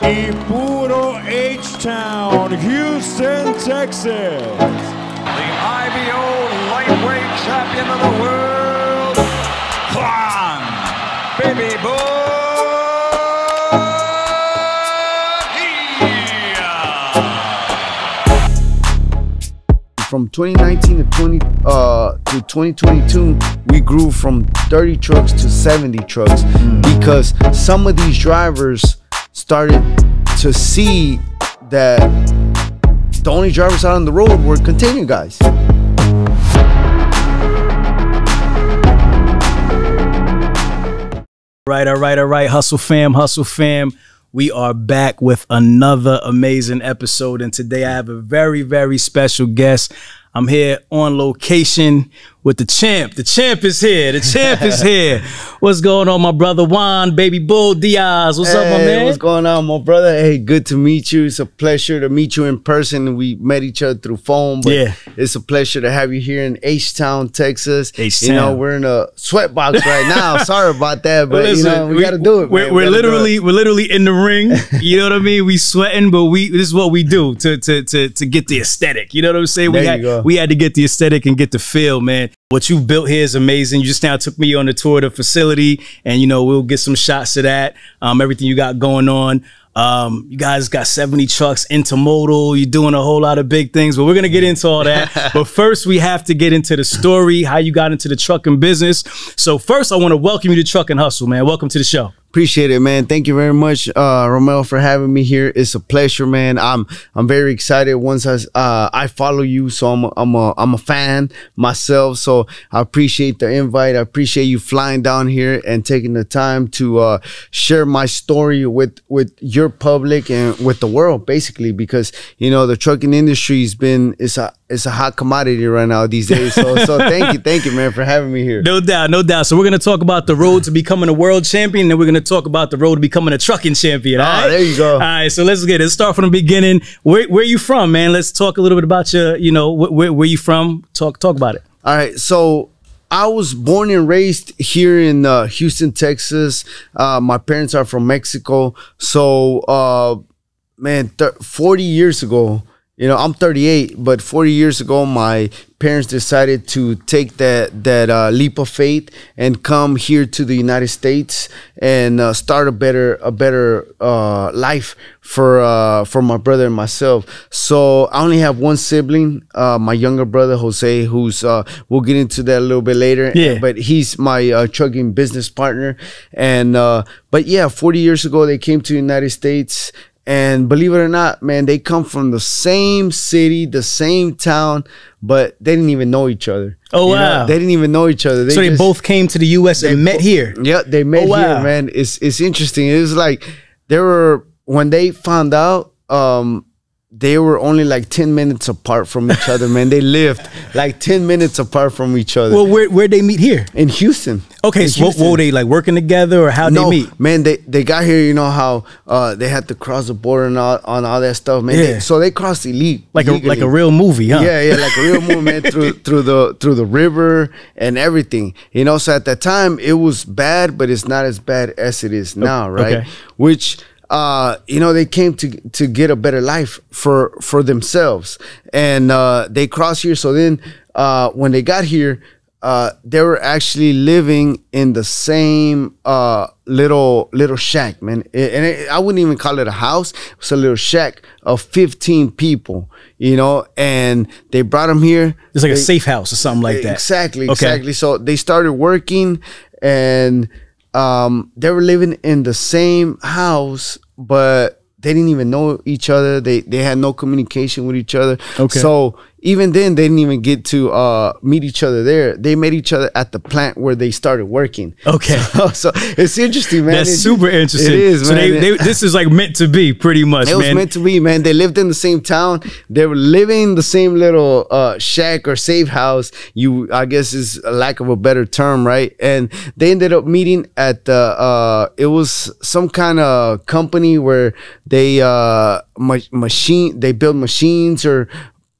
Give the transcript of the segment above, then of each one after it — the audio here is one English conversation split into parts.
y puro H-Town, Houston, Texas. The IBO lightweight champion of the world, Juan Baby From 2019 to 20 uh, to 2022, we grew from 30 trucks to 70 trucks because some of these drivers started to see that the only drivers out on the road were container guys. Right, all right, all right. Hustle fam, hustle fam. We are back with another amazing episode. And today I have a very, very special guest. I'm here on location with the champ. The champ is here. The champ is here. What's going on, my brother Juan, baby bull Diaz? What's up, my man? What's going on, my brother? Hey, good to meet you. It's a pleasure to meet you in person. We met each other through phone, but Yeah. it's a pleasure to have you here in H Town, Texas. H-Town. You know, we're in a sweatbox right now. Sorry about that, but Listen, you know, we, got to do it. We're, man. We we're gotta literally we're literally in the ring. You know what I mean? We sweating, but we this is what we do to to to to get the aesthetic. You know what I'm saying? we had we had to get the aesthetic and get the feel, man. What you built here is amazing. You just now took me on the tour of the facility, and you know we'll get some shots of that. Um, everything you got going on. Um, you guys got 70 trucks, intermodal. You're doing a whole lot of big things, but we're gonna get into all that. but first, we have to get into the story, how you got into the trucking business. So first, I want to welcome you to Truck and Hustle, man. Welcome to the show. Appreciate it, man. Thank you very much, uh, Romel, for having me here. It's a pleasure, man. I'm I'm very excited. Once I uh, I follow you, so I'm a, I'm a I'm a fan myself. So I appreciate the invite. I appreciate you flying down here and taking the time to uh, share my story with with your public and with the world, basically, because you know the trucking industry has been it's a it's a hot commodity right now these days. So so thank you, thank you, man, for having me here. No doubt, no doubt. So we're gonna talk about the road to becoming a world champion, and then we're gonna talk about the road to becoming a trucking champion. all Ah, right? there you go. All right, so let's get it. Let's start from the beginning. Where where you from, man? Let's talk a little bit about your, you know, wh- where where you from. Talk talk about it. All right, so I was born and raised here in uh, Houston, Texas. Uh, my parents are from Mexico. So, uh, man, 40 years ago, you know, I'm 38, but 40 years ago, my parents decided to take that that uh, leap of faith and come here to the United States and uh, start a better a better uh, life for uh, for my brother and myself. So I only have one sibling, uh, my younger brother Jose, who's uh, we'll get into that a little bit later. Yeah. but he's my uh, trucking business partner, and uh, but yeah, 40 years ago they came to the United States. And believe it or not, man, they come from the same city, the same town, but they didn't even know each other. Oh, You know, wow. they didn't even know each other. so they just- both came to the U.S. and met here. Yeah, they met Oh, wow. here, man. It's it's interesting. It was like there were when they found out, um, they were only like ten minutes apart from each other, man. They lived like ten minutes apart from each other Well, where where they meet here? in Houston. Okay, In so what, what were they like working together or how no, they meet? man, they they got here. You know how uh, they had to cross the border and all on all that stuff, man. They- Yeah. so they crossed ille- Like a like a real movie, huh? Yeah, yeah, like a real movement through through the through the river and everything. You know, so at that time it was bad, but it's not as bad as it is now, right? okay. Which uh, you know, they came to to get a better life for for themselves, and uh, they crossed here. So then, uh, when they got here, uh, they were actually living in the same uh, little little shack, man. It- and it, I wouldn't even call it a house; it's a little shack of fifteen people, you know. And they brought them here. It's like a safe house or something like that. Exactly, Okay. exactly. So they started working and um, they were living in the same house, but they didn't even know each other. They they had no communication with each other. Okay. So even then, they didn't even get to uh, meet each other there. They met each other at the plant where they started working. Okay. So, so it's interesting, man. That's It's- super interesting. It is, so man. They, they, this is like meant to be, pretty much, It was meant to be, man. They lived in the same town. They were living in the same little uh, shack or safe house. You, I guess, is a lack of a better term, right? And they ended up meeting at the. Uh, it was some kind of company where they uh, ma- machine. They build machines or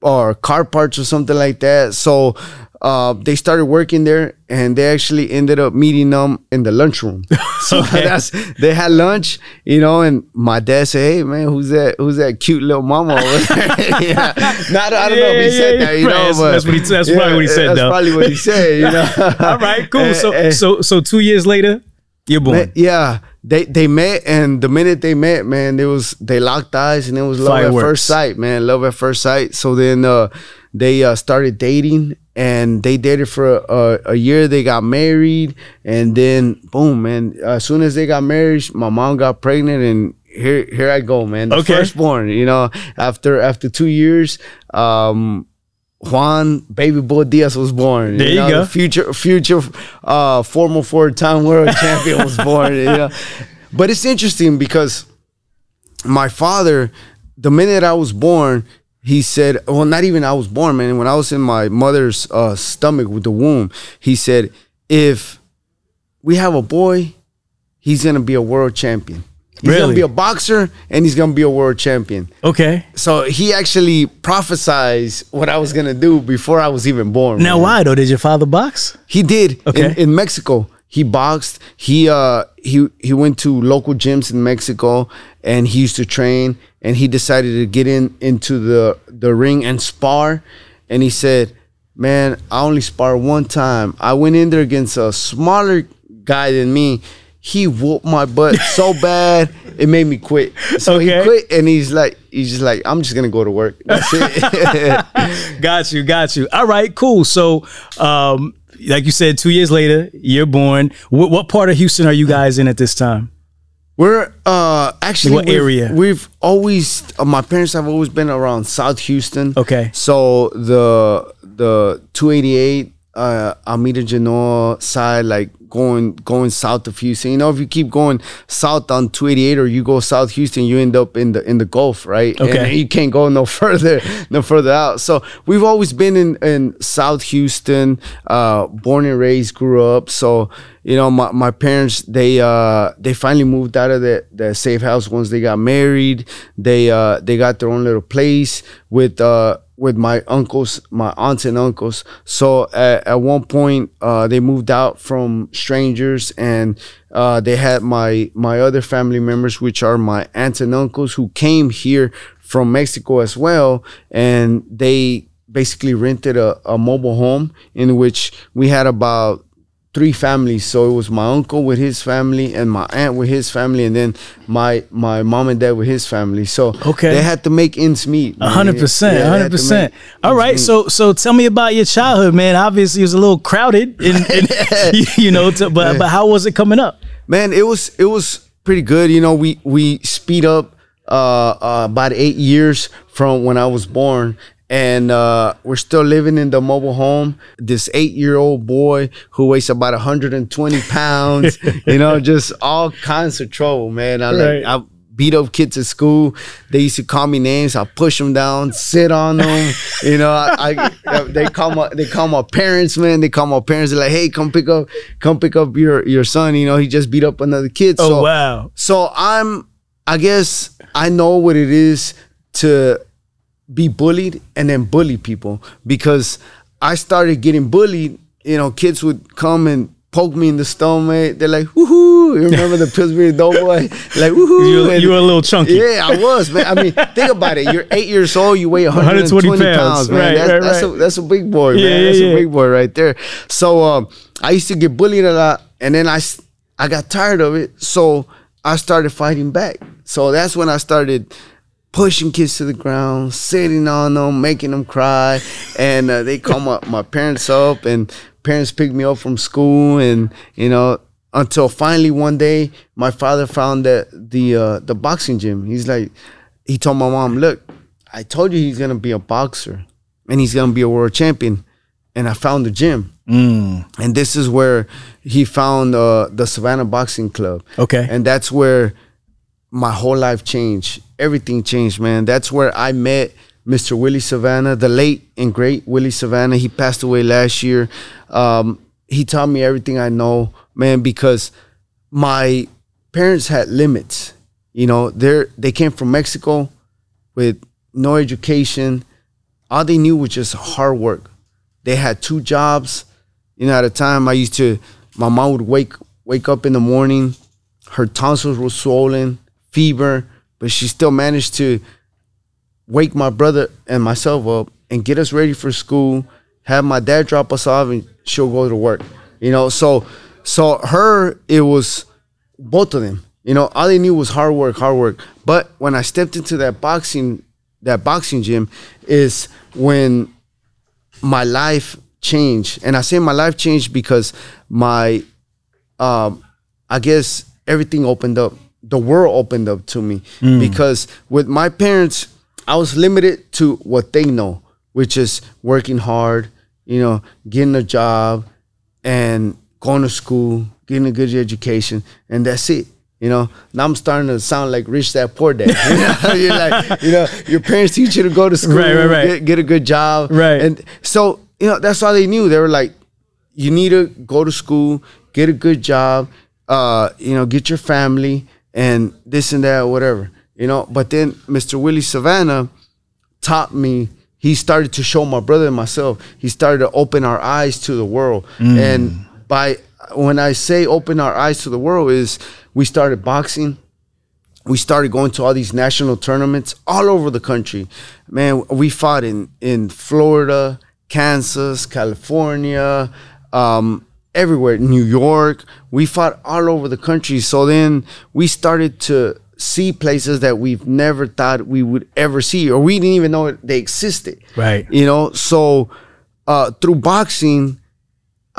or car parts or something like that. So uh, they started working there, and they actually ended up meeting them in the lunchroom. so Okay. that's they had lunch, you know, and my dad said, "Hey man, who's that? Who's that cute little mama over there?" yeah. Not, I don't know if he Yeah, said yeah, that, you right. know, That's- but that's what he- that's probably what he said, That's though. probably what he said, you know. All right, cool. So so so two years later, you're born. Man, yeah, they they met, and the minute they met, man, there was they locked eyes, and it was love at first sight, man, love at first sight. So then uh, they uh, started dating, and they dated for a, a year. They got married, and then boom, man. As soon as they got married, my mom got pregnant, and here here I go, man. The Okay. firstborn, you know, after after two years. Um, Juan Baby Bull Diaz was born. There you know, go. Future future uh former four time world champion was born. You know? But it's interesting because my father, the minute I was born, he said, well, not even I was born, man. When I was in my mother's uh, stomach with the womb, he said, if we have a boy, he's gonna be a world champion. He's Really? gonna be a boxer and he's gonna be a world champion. Okay. So he actually prophesized what I was gonna do before I was even born. Now, man. why though? Did your father box? He did Okay. in, in Mexico. He boxed. He uh he he went to local gyms in Mexico and he used to train and he decided to get in into the the ring and spar and he said, "Man, I only spar one time. I went in there against a smaller guy than me. He whooped my butt so bad it made me quit. So Okay. he quit and he's like he's just like I'm just to go to work. That's it. Got you, got you. All right, cool. So, um, like you said, two years later, you're born. What, what part of Houston are you guys in at this time? We're uh actually What we've- area? We've always uh, my parents have always been around South Houston. Okay. So the the 288 uh Almeda Genoa side like going going south of Houston. You know if you keep going south on 288 or you go south Houston you end up in the in the Gulf, right? Okay. And you can't go no further no further out. So we've always been in in South Houston, uh born and raised, grew up. So you know my, my parents they uh they finally moved out of the, the safe house once they got married they uh they got their own little place with uh with my uncles my aunts and uncles. So at, at one point uh they moved out from strangers and uh they had my my other family members which are my aunts and uncles who came here from mexico as well. And they basically rented a, a mobile home in which we had about three families. So it was my uncle with his family and my aunt with his family, and then my my mom and dad with his family. So Okay. they had to make ends meet. A hundred percent, hundred percent. All right, meet. so so tell me about your childhood, man. Obviously, it was a little crowded, and you know, to, but but how was it coming up? man, it was it was pretty good. You know, we we speed up uh, uh about eight years from when I was born. And uh, we're still living in the mobile home. This eight-year-old boy who weighs about 120 pounds, you know, just all kinds of trouble, man. I Right. like I beat up kids at school. They used to call me names. I push them down, sit on them. you know, I, I they call my they call my parents, man. They call my parents. They're like, hey, come pick up, come pick up your your son. You know, he just beat up another kid. Oh so, wow, so I'm, I guess I know what it is to be bullied and then bully people because I started getting bullied. You know, kids would come and poke me in the stomach. They're like, woohoo. You remember the Pillsbury Doughboy? Like, woohoo. you And- you were a little chunky. yeah, I was, man. I mean, think about it. You're eight years old. You weigh 120, 120 pounds, pounds. man. Right, that's, right, that's, right. A, that's a big boy, Yeah, man. yeah, that's yeah. a big boy right there. So um, I used to get bullied a lot, and then I, I got tired of it. So I started fighting back. So that's when I started pushing kids to the ground, sitting on them, making them cry, and uh, they call my, my parents up, and parents pick me up from school, and you know until finally one day my father found that the uh, the boxing gym. He's like, he told my mom, look, I told you he's gonna be a boxer, and he's gonna be a world champion, and I found the gym. And this is where he found uh, the Savannah Boxing Club. Okay. And that's where my whole life changed. Everything changed, man. That's where I met Mr. Willie Savannah, the late and great Willie Savannah. He passed away last year. Um, he taught me everything I know, man, because my parents had limits. You know, they're they came from Mexico with no education. All they knew was just hard work. they had two jobs. You know, at a time I used to, my mom would wake wake up in the morning, her tonsils were swollen, fever, but she still managed to wake my brother and myself up and get us ready for school. Have my dad drop us off, and she'll go to work. You know, so so her it was both of them. You know, all they knew was hard work, hard work. But when I stepped into that boxing that boxing gym, is when my life changed. And I say my life changed because my um I guess everything opened up. The world opened up to me because with my parents, I was limited to what they know, which is working hard, you know, getting a job and going to school, getting a good education, and that's it. You know, now I'm starting to sound like rich dad, poor dad. You know, you're like, you know, your parents teach you to go to school, Right, right, right. Get, get a good job, Right. And so, you know, that's all they knew. They were like, you need to go to school, get a good job, uh, you know, get your family and this and that, whatever. You know, but then Mr. Willie Savannah taught me he started to show my brother and myself he started to open our eyes to the world and by when i say open our eyes to the world is we started boxing we started going to all these national tournaments all over the country man we fought in in florida kansas california um, everywhere new york we fought all over the country so then we started to see places that we've never thought we would ever see or we didn't even know they existed Right. you know so uh, through boxing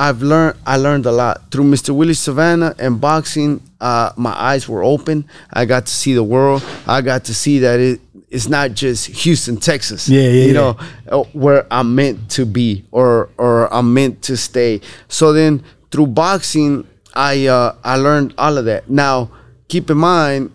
I've learned I learned a lot through Mr. Willie Savannah and boxing. Uh, my eyes were open. I got to see the world. I got to see that it it's not just Houston, Texas. Yeah, yeah, You yeah. know uh, where I'm meant to be or or I'm meant to stay. So then through boxing, I uh, I learned all of that. Now keep in mind,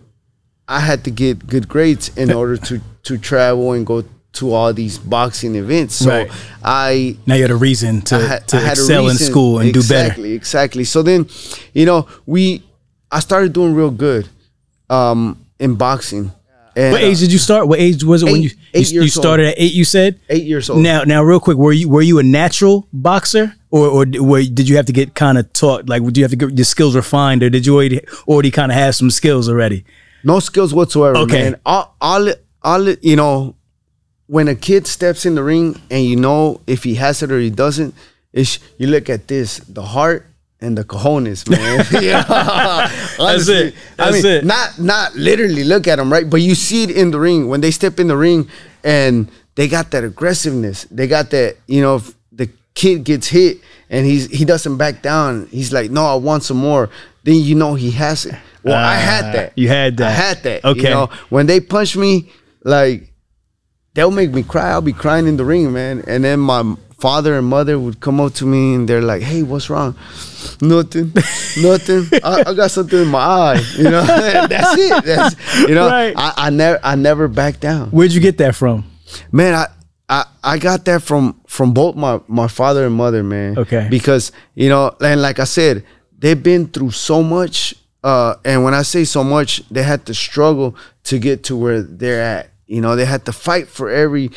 I had to get good grades in order to to travel and go to all these boxing events. So Right. I Now you had a reason to, had- to I had a excel in school and do better. Exactly, exactly. So then, you know, we I started doing real good um, in boxing. And, What age did you start? What age was it when you eight you, you started at eight? You said eight years old. Now, now, real quick, were you were you a natural boxer, or or were, did you have to get kind of taught? Like, would you have to get your skills refined, or did you already already kind of have some skills already? no skills whatsoever, Okay. man. All, all, all, you know, when a kid steps in the ring and you know if he has it or he doesn't, is you look at this, the heart and the cojones, man. yeah, honestly. it. I That's mean, it. not not literally look at them, right? But you see it in the ring when they step in the ring and they got that aggressiveness. They got that, you know, if the kid gets hit and he's he doesn't back down. He's like, no, I want some more. Then you know he has it. Well, I had Ah, that. you had that. I had that. Okay. You know, when they punch me, like they'll make me cry. I'll be crying in the ring, man. And then my father and mother would come up to me and they're like, "Hey, what's wrong?" Nothing, nothing. I, I got something in my eye. You know, that's it. That's you know. Right. I, I never, I never back down, Where'd you get that from? man. I. I, I got that from from both my, my father and mother, man. Okay. Because you know, and like I said, they've been through so much. Uh, and when I say so much, they had to struggle to get to where they're at. You know, they had to fight for every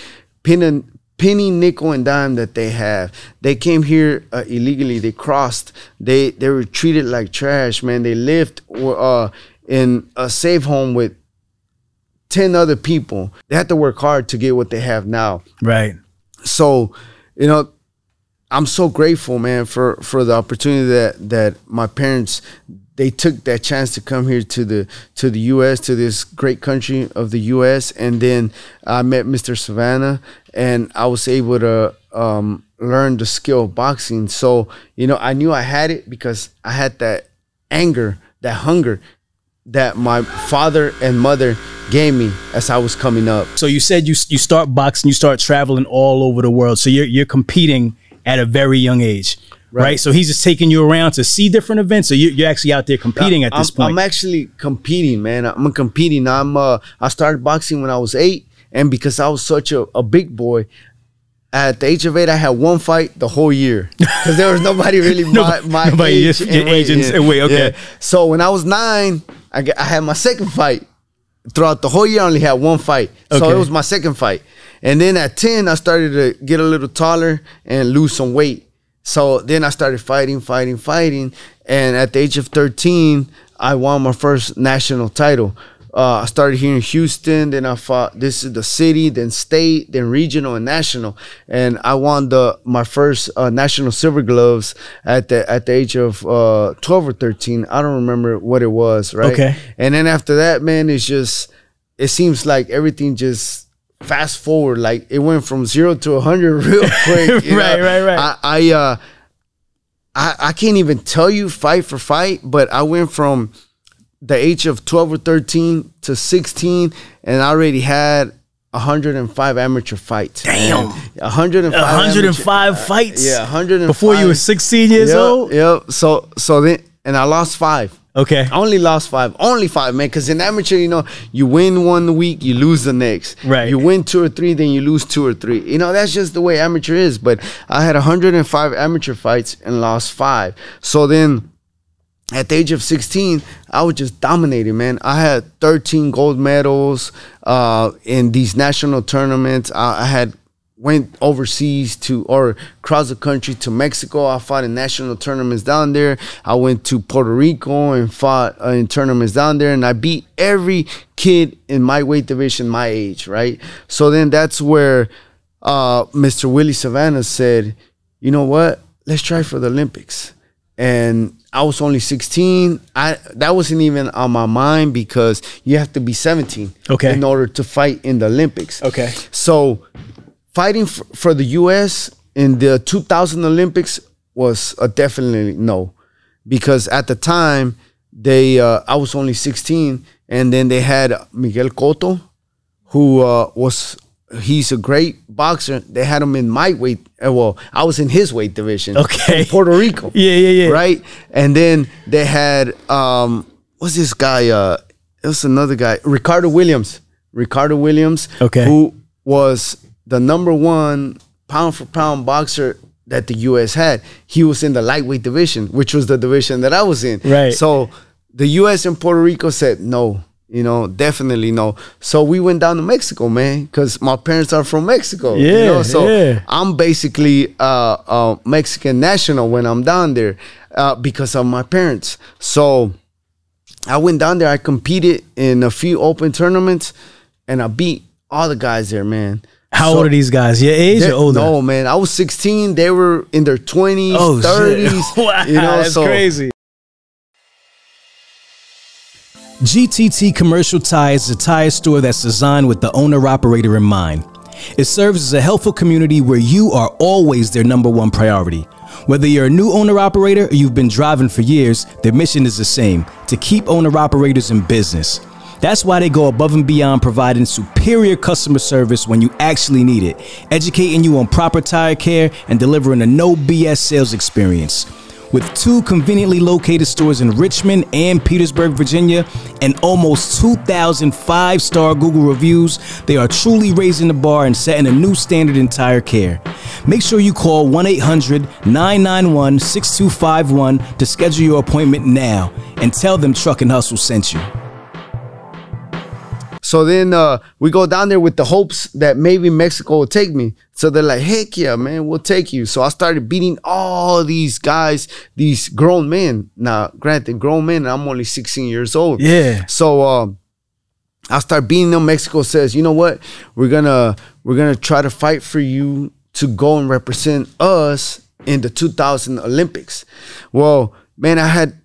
penny, penny, nickel, and dime that they have. They came here uh, illegally. They crossed. They they were treated like trash, man. They lived uh, in a safe home with ten other people. They had to work hard to get what they have now Right. so you know i'm so grateful man for for the opportunity that that my parents they took that chance to come here to the to the us to this great country of the us and then i met mr savannah and i was able to um, learn the skill of boxing. So you know i knew i had it because i had that anger that hunger that my father and mother gave me as i was coming up. So you said you you start boxing, you start traveling all over the world. So you're you're competing at a very young age, right? Right. So he's just taking you around to see different events. So you, you're actually out there competing at this point. I'm actually competing, man. I'm competing. I'm uh, I started boxing when I was eight, and because I was such a, a big boy, at the age of eight, I had one fight the whole year because there was nobody really my, Nobody- my nobody age, your- and your age and- yeah. weight, okay. So when I was nine, I, I had my second fight. Throughout the whole year, I only had one fight. So it was my second fight, And then at 10, I started to get a little taller and lose some weight. So then I started fighting, fighting, fighting. And at the age of 13, I won my first national title. Uh, I started here in Houston, then I fought. This is the city, then state, then regional and national, and I won the my first uh, national silver gloves at the at the age of uh, twelve or thirteen. I don't remember what it was, right? Okay. And then after that, man, it's just it seems like everything just fast forward, like it went from zero to a hundred real quick. Right, know? right, right. I, I uh I, I can't even tell you fight for fight, but I went from the age of 12 or 13 to 16, and I already had 105 amateur fights. Damn. 105. 105 amateur- fights. Yeah, 105. Before you were 16 years Yep, old. Yep. So so then, and I lost five. Okay. I only lost five. Only five, man. Because in amateur, you know, you win one week, you lose the next. Right. You win two or three, then you lose two or three. You know, that's just the way amateur is. But I had 105 amateur fights and lost five. So then at the age of 16, I was just dominating, man. I had 13 gold medals uh, in these national tournaments. I, I had went overseas to or across the country to Mexico. I fought in national tournaments down there. I went to Puerto Rico and fought uh, in tournaments down there, and I beat every kid in my weight division, my age, right? So then that's where uh, Mr. Willie Savannah said, "You know what? Let's try for the Olympics." and I was only 16. I that wasn't even on my mind because you have to be 17 Okay. in order to fight in the Olympics. Okay. So fighting f- for the US in the 2000 Olympics was a definitely no because at the time they uh, I was only 16 and then they had Miguel Cotto who uh, was he's a great boxer. They had him in my weight. uh, Well, I was in his weight division. Okay. Puerto Rico. Yeah, yeah, yeah. Right, and then they had um, what's this guy? Uh, it was another guy, Ricardo Williams. Ricardo Williams. Okay. Who was the number one pound for pound boxer that the U.S. had. He was in the lightweight division, which was the division that I was in. Right. So the U.S. and Puerto Rico said no. You know, definitely no. So we went down to Mexico, man, because my parents are from Mexico. you Yeah, know? So yeah. I'm basically uh, uh, Mexican national when I'm down there uh, because of my parents. So I went down there. I competed in a few open tournaments, and I beat all the guys there, man. How So- old are these guys? Your age or older? No, man. I was 16. They were in their 20s, Oh, 30s. shit. wow, you know, that's so crazy. GTT Commercial Tires is a tire store that's designed with the owner operator in mind. It serves as a helpful community where you are always their number one priority. Whether you're a new owner operator or you've been driving for years, their mission is the same to keep owner operators in business. That's why they go above and beyond providing superior customer service when you actually need it, educating you on proper tire care and delivering a no BS sales experience. With two conveniently located stores in Richmond and Petersburg, Virginia, and almost 2,000 five star Google reviews, they are truly raising the bar and setting a new standard in tire care. Make sure you call 1 800 991 6251 to schedule your appointment now and tell them Truck and Hustle sent you. So then uh, we go down there with the hopes that maybe Mexico will take me. So they're like, heck yeah, man, we'll take you. So I started beating all these guys, these grown men. Now, granted, grown men, I'm only 16 years old. Yeah. So um, I start beating them. Mexico says, you know what? We're gonna we're gonna try to fight for you to go and represent us in the 2000 Olympics. Well, man, I had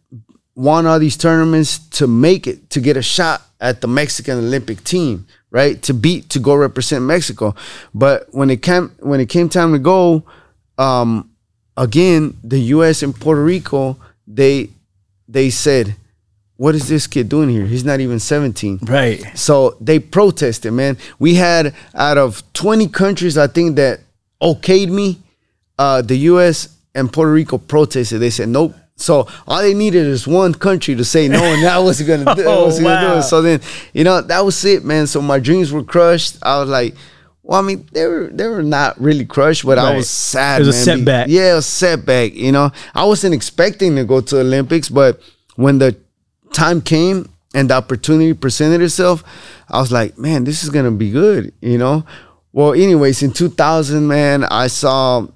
won all these tournaments to make it to get a shot at the Mexican Olympic team, right? To beat to go represent Mexico. But when it came when it came time to go, um, again, the US and Puerto Rico, they they said, What is this kid doing here? He's not even 17. Right. So they protested, man. We had out of 20 countries, I think that okayed me, uh, the US and Puerto Rico protested. They said nope. So all they needed is one country to say no, and that was gonna do, Oh, was gonna do it. So then, you know, that was it, man. So my dreams were crushed. I was like, well, I mean, they were they were not really crushed, but I was sad. It was a man. Be- setback. Yeah, a setback. You know, I wasn't expecting to go to Olympics, but when the time came and the opportunity presented itself, I was like, man, this is gonna be good. You know, well, anyways, in 2000, man, I saw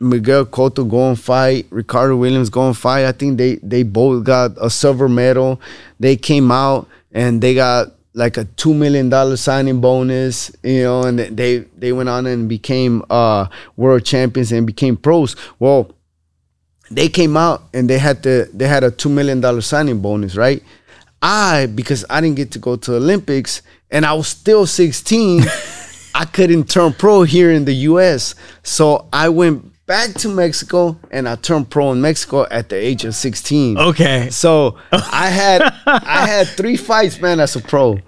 Miguel Cotto go and fight, Ricardo Williams go and fight. I think they they both got a silver medal. They came out and they got like a two million dollar signing bonus, you know, and they they went on and became uh world champions and became pros. Well, they came out and they had the they had a two million dollar signing bonus, right? I because I didn't get to go to Olympics and I was still 16, I couldn't turn pro here in the US. So I went back to Mexico and I turned pro in Mexico at the age of 16. Okay. So I had I had three fights, man, as a pro.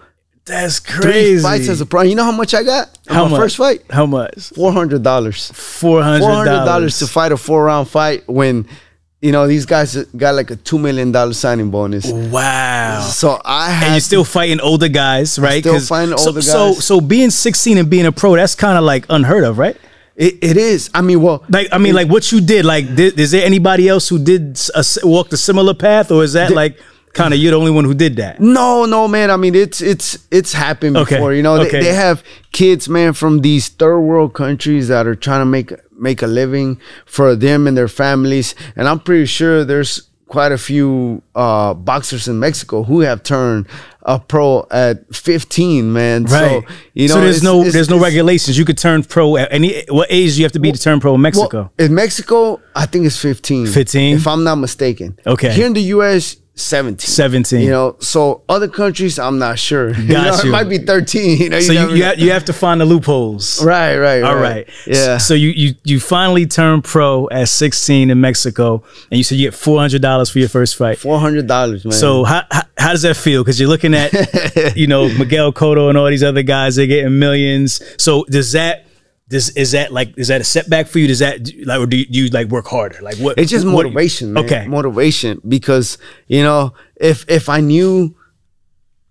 That's crazy. Three fights as a pro. You know how much I got? How my much? first fight? How much? Four hundred dollars. Four hundred dollars to fight a four round fight when you know these guys got like a two million dollar signing bonus. Wow. So I had And you're still fighting older guys, right? still fighting so, older So, guys. so being 16 and being a pro, that's kind of like unheard of, right? It, it is. I mean, well, Like, I mean, like what you did. Like, did, is there anybody else who did a walked a similar path, or is that like kind of you're the only one who did that? No, no, man. I mean, it's it's it's happened Okay, before. You know, okay. they, they have kids, man, from these third world countries that are trying to make make a living for them and their families. And I'm pretty sure there's quite a few uh, boxers in Mexico who have turned a pro at 15, man. Right. So you know, so there's it's- no it's- there's no regulations. You could turn pro at any what age do you have to be to turn pro in Mexico? Well, in Mexico, I think it's 15. 15? If I'm not mistaken. Okay. Here in the US, 17. 17. You know, so other countries, I'm not sure. You Got know, you. It might be 13. You know, so you you know. have, you have to find the loopholes. Right, right, All right. right. Yeah. So you you you finally turned pro at 16 in Mexico, and you said you get four hundred dollars for your first fight. Four hundred dollars, man. So how, how how does that feel? Because you're looking at you know Miguel Cotto and all these other guys. They're getting millions. So does that does is that like is that a setback for you? Does that like or do you, do you like work harder? Like what? it's just what- motivation, man. Okay. motivation. Because you know, if if I knew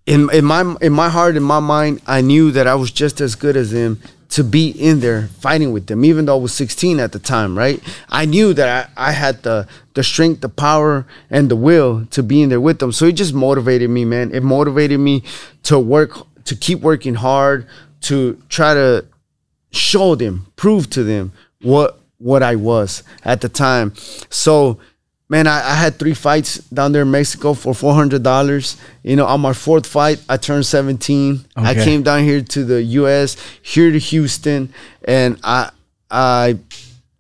in in my in my heart, in my mind, I knew that I was just as good as them to be in there fighting with them, even though I was 16 at the time, right? I knew that I, I had the the strength, the power, and the will to be in there with them. So it just motivated me, man. It motivated me to work, to keep working hard, to try to show them, prove to them what what I was at the time. So, man, I, I had three fights down there in Mexico for four hundred dollars. You know, on my fourth fight, I turned seventeen. I came down here to the U.S. here to Houston, and I I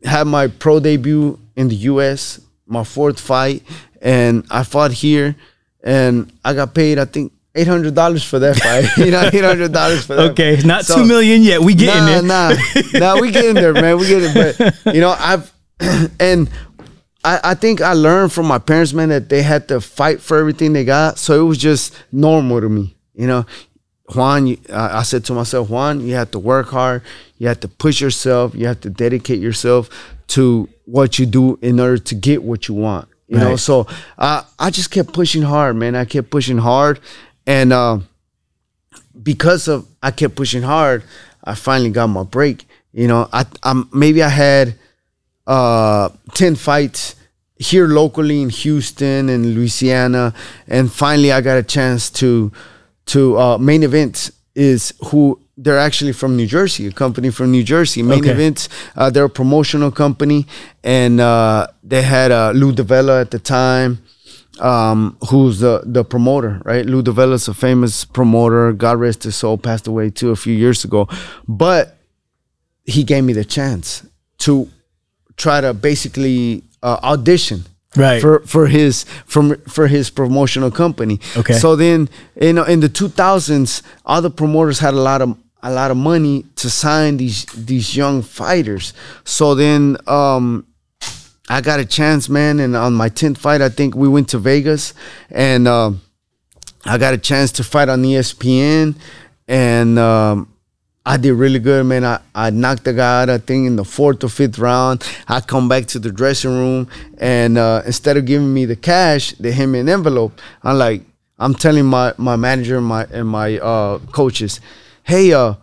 had my pro debut in the U.S. My fourth fight, and I fought here, and I got paid. I think. Eight hundred dollars for that fight. you know, eight hundred dollars for that. Okay, not So- two million yet. We getting nah, there. Nah, nah, we get in there, man. We get it. But you know, I've and I, I think I learned from my parents, man, that they had to fight for everything they got. So it was just normal to me. You know, Juan, you, I I said to myself, Juan, you have to work hard. You have to push yourself. You have to dedicate yourself to what you do in order to get what you want. You know, Right. so uh, I just kept pushing hard, man. I kept pushing hard, and. Uh, because of I kept pushing hard, I finally got my break. You know, I I'm maybe I had uh 10 fights here locally in Houston and Louisiana and finally I got a chance to to uh main event is who they're actually from New Jersey, a company from New Jersey. Main Okay. events, uh, they're a promotional company, and uh, they had uh, Lou DeVella at the time um, who's the the promoter, right? Lou DeVella's a famous promoter. God rest his soul, passed away too a few years ago. But he gave me the chance to try to basically uh, audition Right. for for his from for his promotional company. Okay. So then, you know, in the 2000s, all the promoters had a lot of a lot of money to sign these these young fighters. So then, um, I got a chance, man. And on my 10th fight, I think we went to Vegas and um, I got a chance to fight on ESPN. And um, I did really good, man. I, I knocked the guy out, I think, in the fourth or fifth round. I come back to the dressing room, and uh, instead of giving me the cash, they hand me an envelope. I'm like, I'm telling my, my manager and my, and my uh, coaches, hey, uh,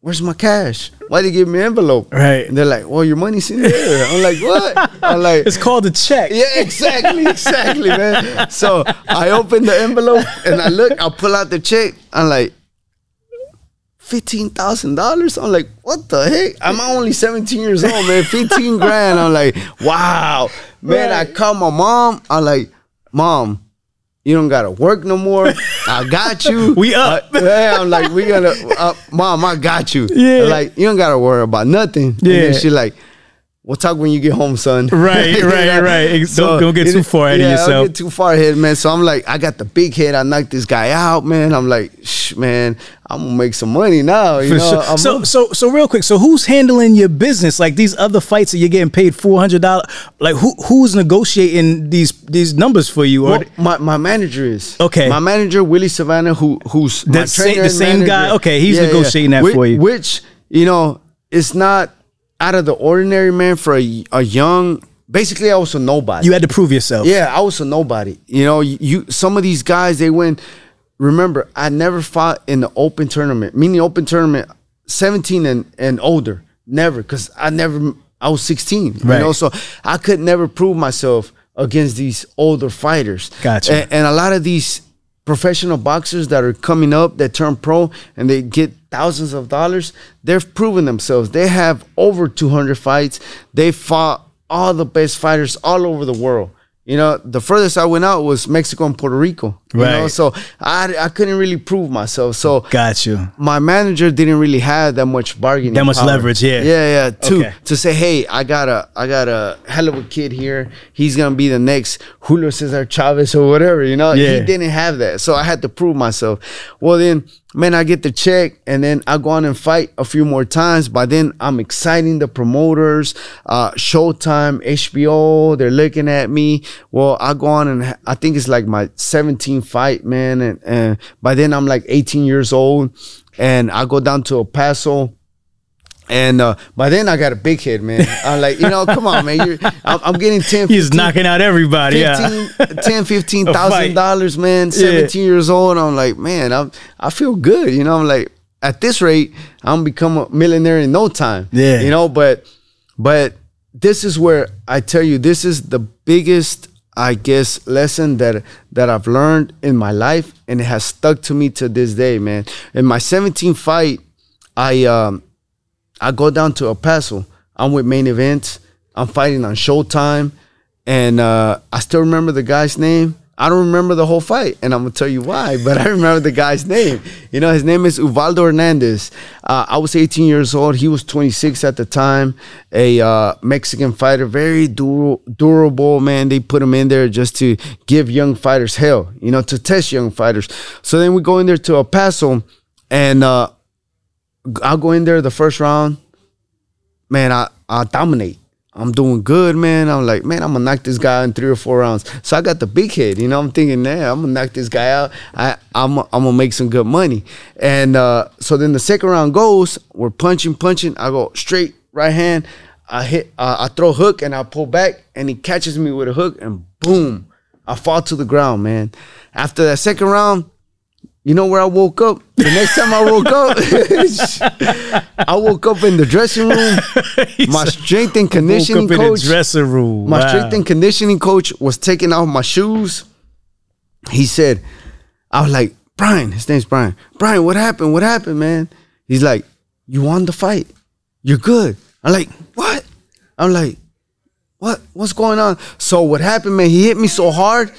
where's my cash? Why they give me an envelope? Right. And they're like, well, your money's in there. I'm like, what? I'm like, It's called a check. yeah, exactly, exactly, man. So I open the envelope and I look, I pull out the check. I'm like, fifteen thousand dollars. I'm like, what the heck? I'm only 17 years old, man. 15 grand. I'm like, wow, man. I call my mom. I'm like, mom, you don't gotta work no more. I got you. We up. Uh, yeah, I'm like, we gonna, uh, mom, I got you. Yeah. Like, you don't gotta worry about nothing. And Yeah. then she like, we'll talk when you get home, son. Right, right, right. Don't- don't get too far ahead of yourself. Don't get too far ahead, man. So I'm like, I got the big head. I knocked this guy out, man. I'm like, Shh, man, I'm gonna make some money now. You For know, sure. So, so, so, real quick. So, who's handling your business? Like these other fights that you're getting paid four hundred dollars. Like, who who's negotiating these these numbers for you? Or Well, my, my manager is Okay. My manager Willie Savannah, who who's my The sa- trainer the same guy? Okay, he's negotiating that Which- for you. Which you know, it's not out of the ordinary, man. For a, a young, basically, I was a nobody. you had to prove yourself. Yeah, I was a nobody. You know, you, you some of these guys they win. Remember, I never fought in the open tournament. Meaning open tournament, seventeen and and older. Never, because I never. I was sixteen. Right. You know, so I could never prove myself against these older fighters. Gotcha. And, and a lot of these professional boxers that are coming up that turn pro and they get thousands of dollars, they've proven themselves. They have over 200 fights. They fought all the best fighters all over the world. You know, the furthest I went out was Mexico and Puerto Rico. You know, Right. so I, I couldn't really prove myself. So Got you. my manager didn't really have that much bargaining That much power. leverage, yeah. yeah yeah to Okay. to say hey i got a i got a hell of a kid here he's gonna be the next julio cesar chavez or whatever you know Yeah. he didn't have that so i had to prove myself well then man i get the check and then i go on and fight a few more times. By then i'm exciting the promoters uh showtime hbo they're looking at me. Well i go on and i think it's like my 17th fight man and, and by then i'm like 18 years old and i go down to el paso and uh, by then I got a big head, man. I'm like, you know, come on, man. You're, I'm, I'm getting 10, He's knocking out everybody. Yeah. 15, 10, 15 A thousand fight. dollars, man. 17 years old. I'm like, man, I'm, I feel good. You know, I'm like, at this rate, I'm become a millionaire in no time. Yeah. You know, but, but this is where I tell you, this is the biggest, I guess, lesson that that I've learned in my life, and it has stuck to me to this day, man. In my 17th fight, I um, I go down to El Paso. I'm with main events. I'm fighting on Showtime, and uh, I still remember the guy's name. I don't remember the whole fight, and I'm gonna tell you why. But I remember the guy's name. You know, his name is Uvaldo Hernandez. Uh, I was 18 years old. He was 26 at the time. A uh, Mexican fighter, very dur- durable man. They put him in there just to give young fighters hell. You know, to test young fighters. So then we go in there to El Paso, and uh, I'll go in there the first round. Man, I, I dominate. I'm doing good, man. I'm like, man, I'm gonna knock this guy in three or four rounds. So I got the big head, you know. I'm thinking, yeah, I'm gonna knock this guy out. I, I'm, I'm gonna make some good money. And uh, so then the second round goes. We're punching, punching. I go straight right hand. I hit. Uh, I throw hook and I pull back, and he catches me with a hook, and boom, I fall to the ground, man. After that second round, you know where I woke up? The next time I woke up, I woke up in the dressing room. My strength and conditioning coach, dressing room. my Wow. strength and conditioning coach was taking off my shoes. He said, I was like, Brian, his name's Brian. Brian, what happened? What happened, man? He's like, You won the fight. You're good. I'm like, What? I'm like, What? What's going on? So what happened, man? He hit me so hard,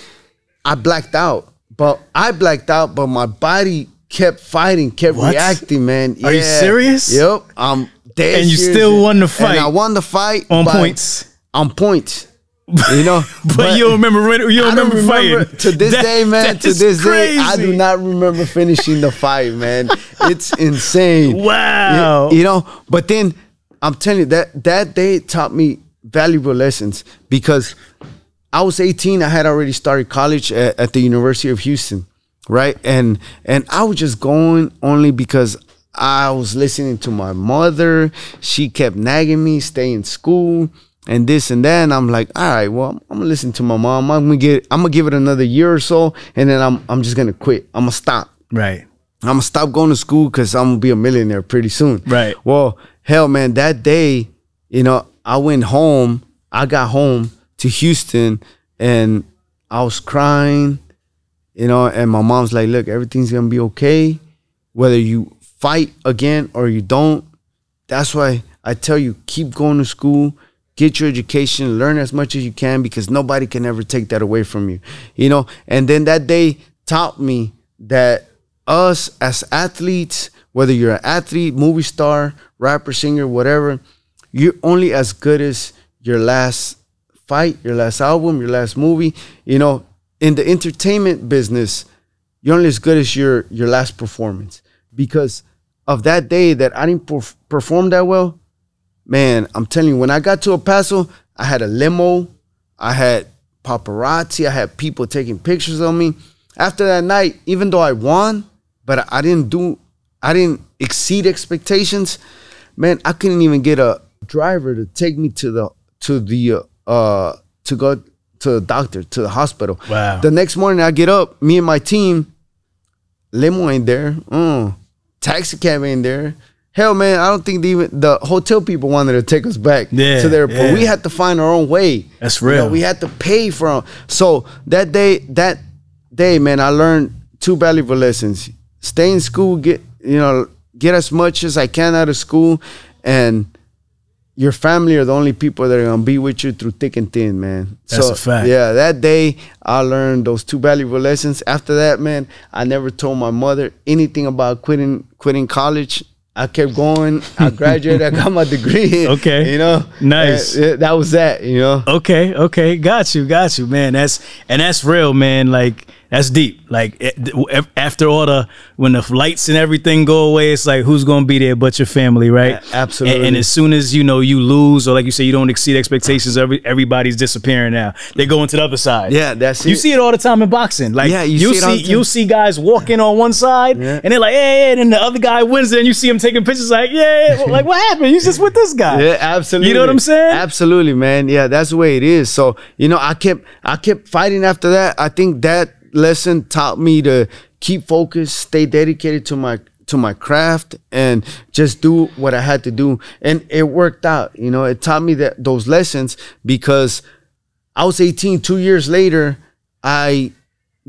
I blacked out. But I blacked out, but my body kept fighting, kept What? reacting, man. Are you serious? Yep. I'm dead And you serious. still won the And fight? I won the fight on points. on points. You know, But, you don't remember. You don't I don't remember, remember fighting. to this That- day, man. To is this day, I do not remember finishing the fight, man. It's insane. Wow. You, you know, but then I'm telling you that that day taught me valuable lessons because I was 18. I had already started college at, at the University of Houston, right? And and I was just going only because I was listening to my mother. She kept nagging me, stay in school and this and that. And I'm like, all right, well, I'm gonna listen to my mom. I'm gonna get I'm gonna give it another year or so, and then I'm I'm just gonna quit. I'm gonna stop. Right. I'm gonna stop going to school because I'm gonna be a millionaire pretty soon. Right. Well, hell, man, that day, you know, I went home. I got home to Houston, and I was crying, you know. And my mom's like, "Look, everything's gonna be okay, whether you fight again or you don't. That's why I tell you keep going to school, get your education, learn as much as you can because nobody can ever take that away from you. You know, and then that day taught me that us as athletes, whether you're an athlete, movie star, rapper, singer, whatever, you're only as good as your last fight, your last album, your last movie. You know, in the entertainment business, you're only as good as your your last performance because of that day that I didn't perf- perform that well. Man, I'm telling you, when I got to El Paso, I had a limo, I had paparazzi, I had people taking pictures of me. After that night, even though I won, but I didn't do, I didn't exceed expectations. Man, I couldn't even get a driver to take me to the to the uh to go to the doctor to the hospital. Wow. The next morning, I get up, me and my team, limo ain't there, mm, taxi cab ain't there. Hell, man, I don't think the, even the hotel people wanted to take us back Yeah, to the airport. yeah. We had to find our own way. That's You know, real. we had to pay for 'em. So that day, that day, man, I learned two valuable lessons. Stay in school, get you know, get as much as I can out of school, and your family are the only people that are gonna be with you through thick and thin, man. That's so, a fact. Yeah, that day I learned those two valuable lessons. After that, man, I never told my mother anything about quitting quitting college. I kept going. I graduated. I got my degree. Okay. you know, Nice. That was that. You know. Okay, okay, got you, got you, man. That's and that's real, man. Like that's deep. Like it- after all the when the lights and everything go away, it's like who's gonna be there but your family, right? A- absolutely. And, and as soon as you know you lose, or like you say, you don't exceed expectations, every, everybody's disappearing now. They go into the other side. Yeah, that's it. You it. see it all the time in boxing. Like Yeah, you you'll see see you'll see guys walking on one side, Yeah. and they're like, yeah, and then the other guy wins it, and you see him taking pictures, like, yeah, yeah. like what happened? You just with this guy. Yeah, absolutely. You know what I'm saying? Absolutely, man. Yeah, that's the way it is. So, you know, I kept I kept fighting after that. I think that lesson taught me to keep focused, stay dedicated to my to my craft and just do what I had to do. And it worked out. You know, it taught me that those lessons because I was 18, two years later, I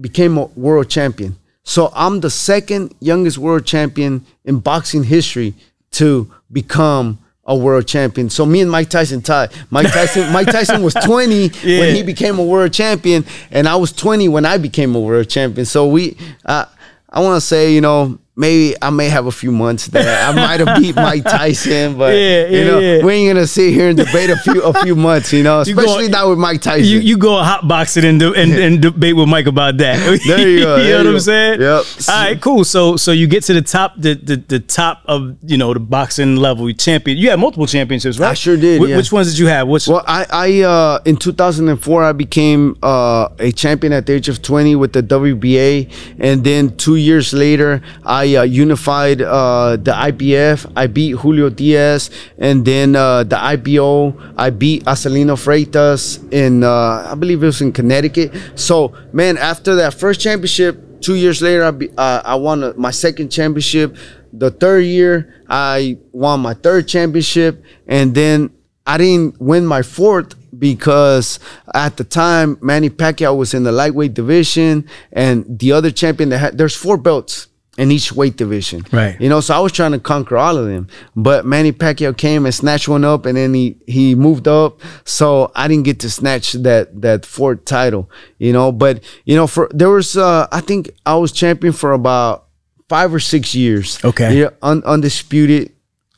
became a world champion. So I'm the second youngest world champion in boxing history to become a world champion. So me and Mike Tyson tied. Mike Tyson, Mike Tyson was 20 Yeah. when he became a world champion, and I was 20 when I became a world champion. So we, uh, I want to say, you know, maybe I may have a few months there. I might have beat Mike Tyson, but Yeah, you know, yeah. we ain't gonna sit here and debate a few a few months, you know, You go- especially not with Mike Tyson. You you go hot boxing and, do, and and debate with Mike about that. There you go, you know what I'm saying? Yep. All right, cool. So so you get to the top the the, the top of you know the boxing level you champion. You had multiple championships, right? I sure did, Wh- yeah. Which ones did you have? Which Well, I, I uh, in 2004, I became uh, a champion at the age of 20 with the WBA, and then two years later, I uh, unified uh, the IBF. I beat Julio Diaz, and then uh, the IBO. I beat Acelino Freitas in, uh, I believe it was in Connecticut. So, man, after that first championship, two years later, I be, uh, I won my second championship. The third year, I won my third championship, and then I didn't win my fourth because at the time Manny Pacquiao was in the lightweight division, and the other champion that had there's four belts in each weight division. Right. You know, so I was trying to conquer all of them, but Manny Pacquiao came and snatched one up, and then he he moved up, so I didn't get to snatch that that fourth title. You know, but you know, for there was uh, I think I was champion for about five or six years. Okay. Yeah, un- undisputed,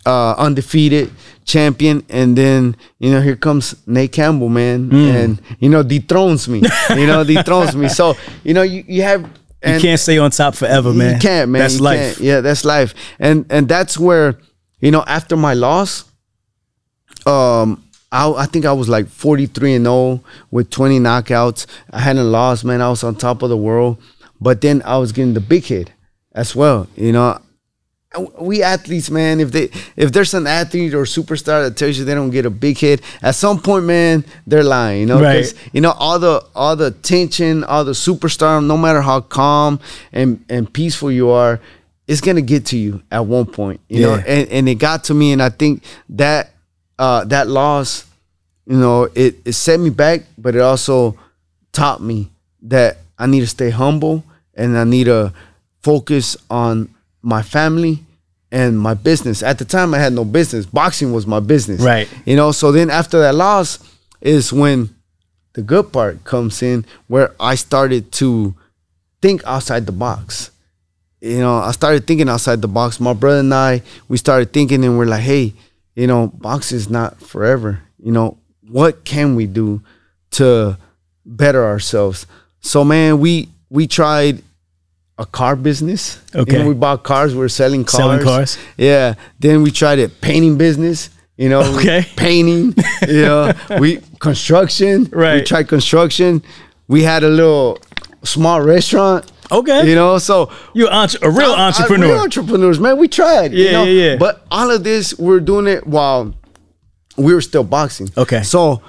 uh, undefeated champion, and then you know here comes Nate Campbell, man, Hmm. and you know dethrones me. you know dethrones me. So you know you you have. You can't stay on top forever, man. You can't, man. That's You life. can't. Yeah, that's life. And and that's where, you know, after my loss, um, I, I think I was like 43 and 0 with 20 knockouts. I hadn't lost, man. I was on top of the world. But then I was getting the big hit as well. You know, we athletes, man. If they if there's an athlete or superstar that tells you they don't get a big hit, at some point, man, they're lying. You know, Right. you know all the all the tension, all the superstar. No matter how calm and and peaceful you are, it's gonna get to you at one point. You know, and and it got to me, and I think that uh, that loss, you know, it it set me back, but it also taught me that I need to stay humble and I need to focus on my family and my business. At the time, I had no business. Boxing was my business. Right. You know. So then after that loss is when the good part comes in, where I started to think outside the box. You know, I started thinking outside the box. My brother and I, we started thinking, and we're like, hey, you know, boxing is not forever. You know, what can we do to better ourselves? So, man, we we tried a car business. You Okay. know, we bought cars. We were selling cars. Selling cars. Yeah. Then we tried a painting business. You know, Okay. painting. You know, we construction. Right. We tried construction. We had a little small restaurant. Okay. You know, so You're entre- a real I- I- entrepreneur. real entrepreneurs, man. We tried. you Yeah, know? yeah, yeah. But all of this, we're doing it while we were still boxing. Okay. So,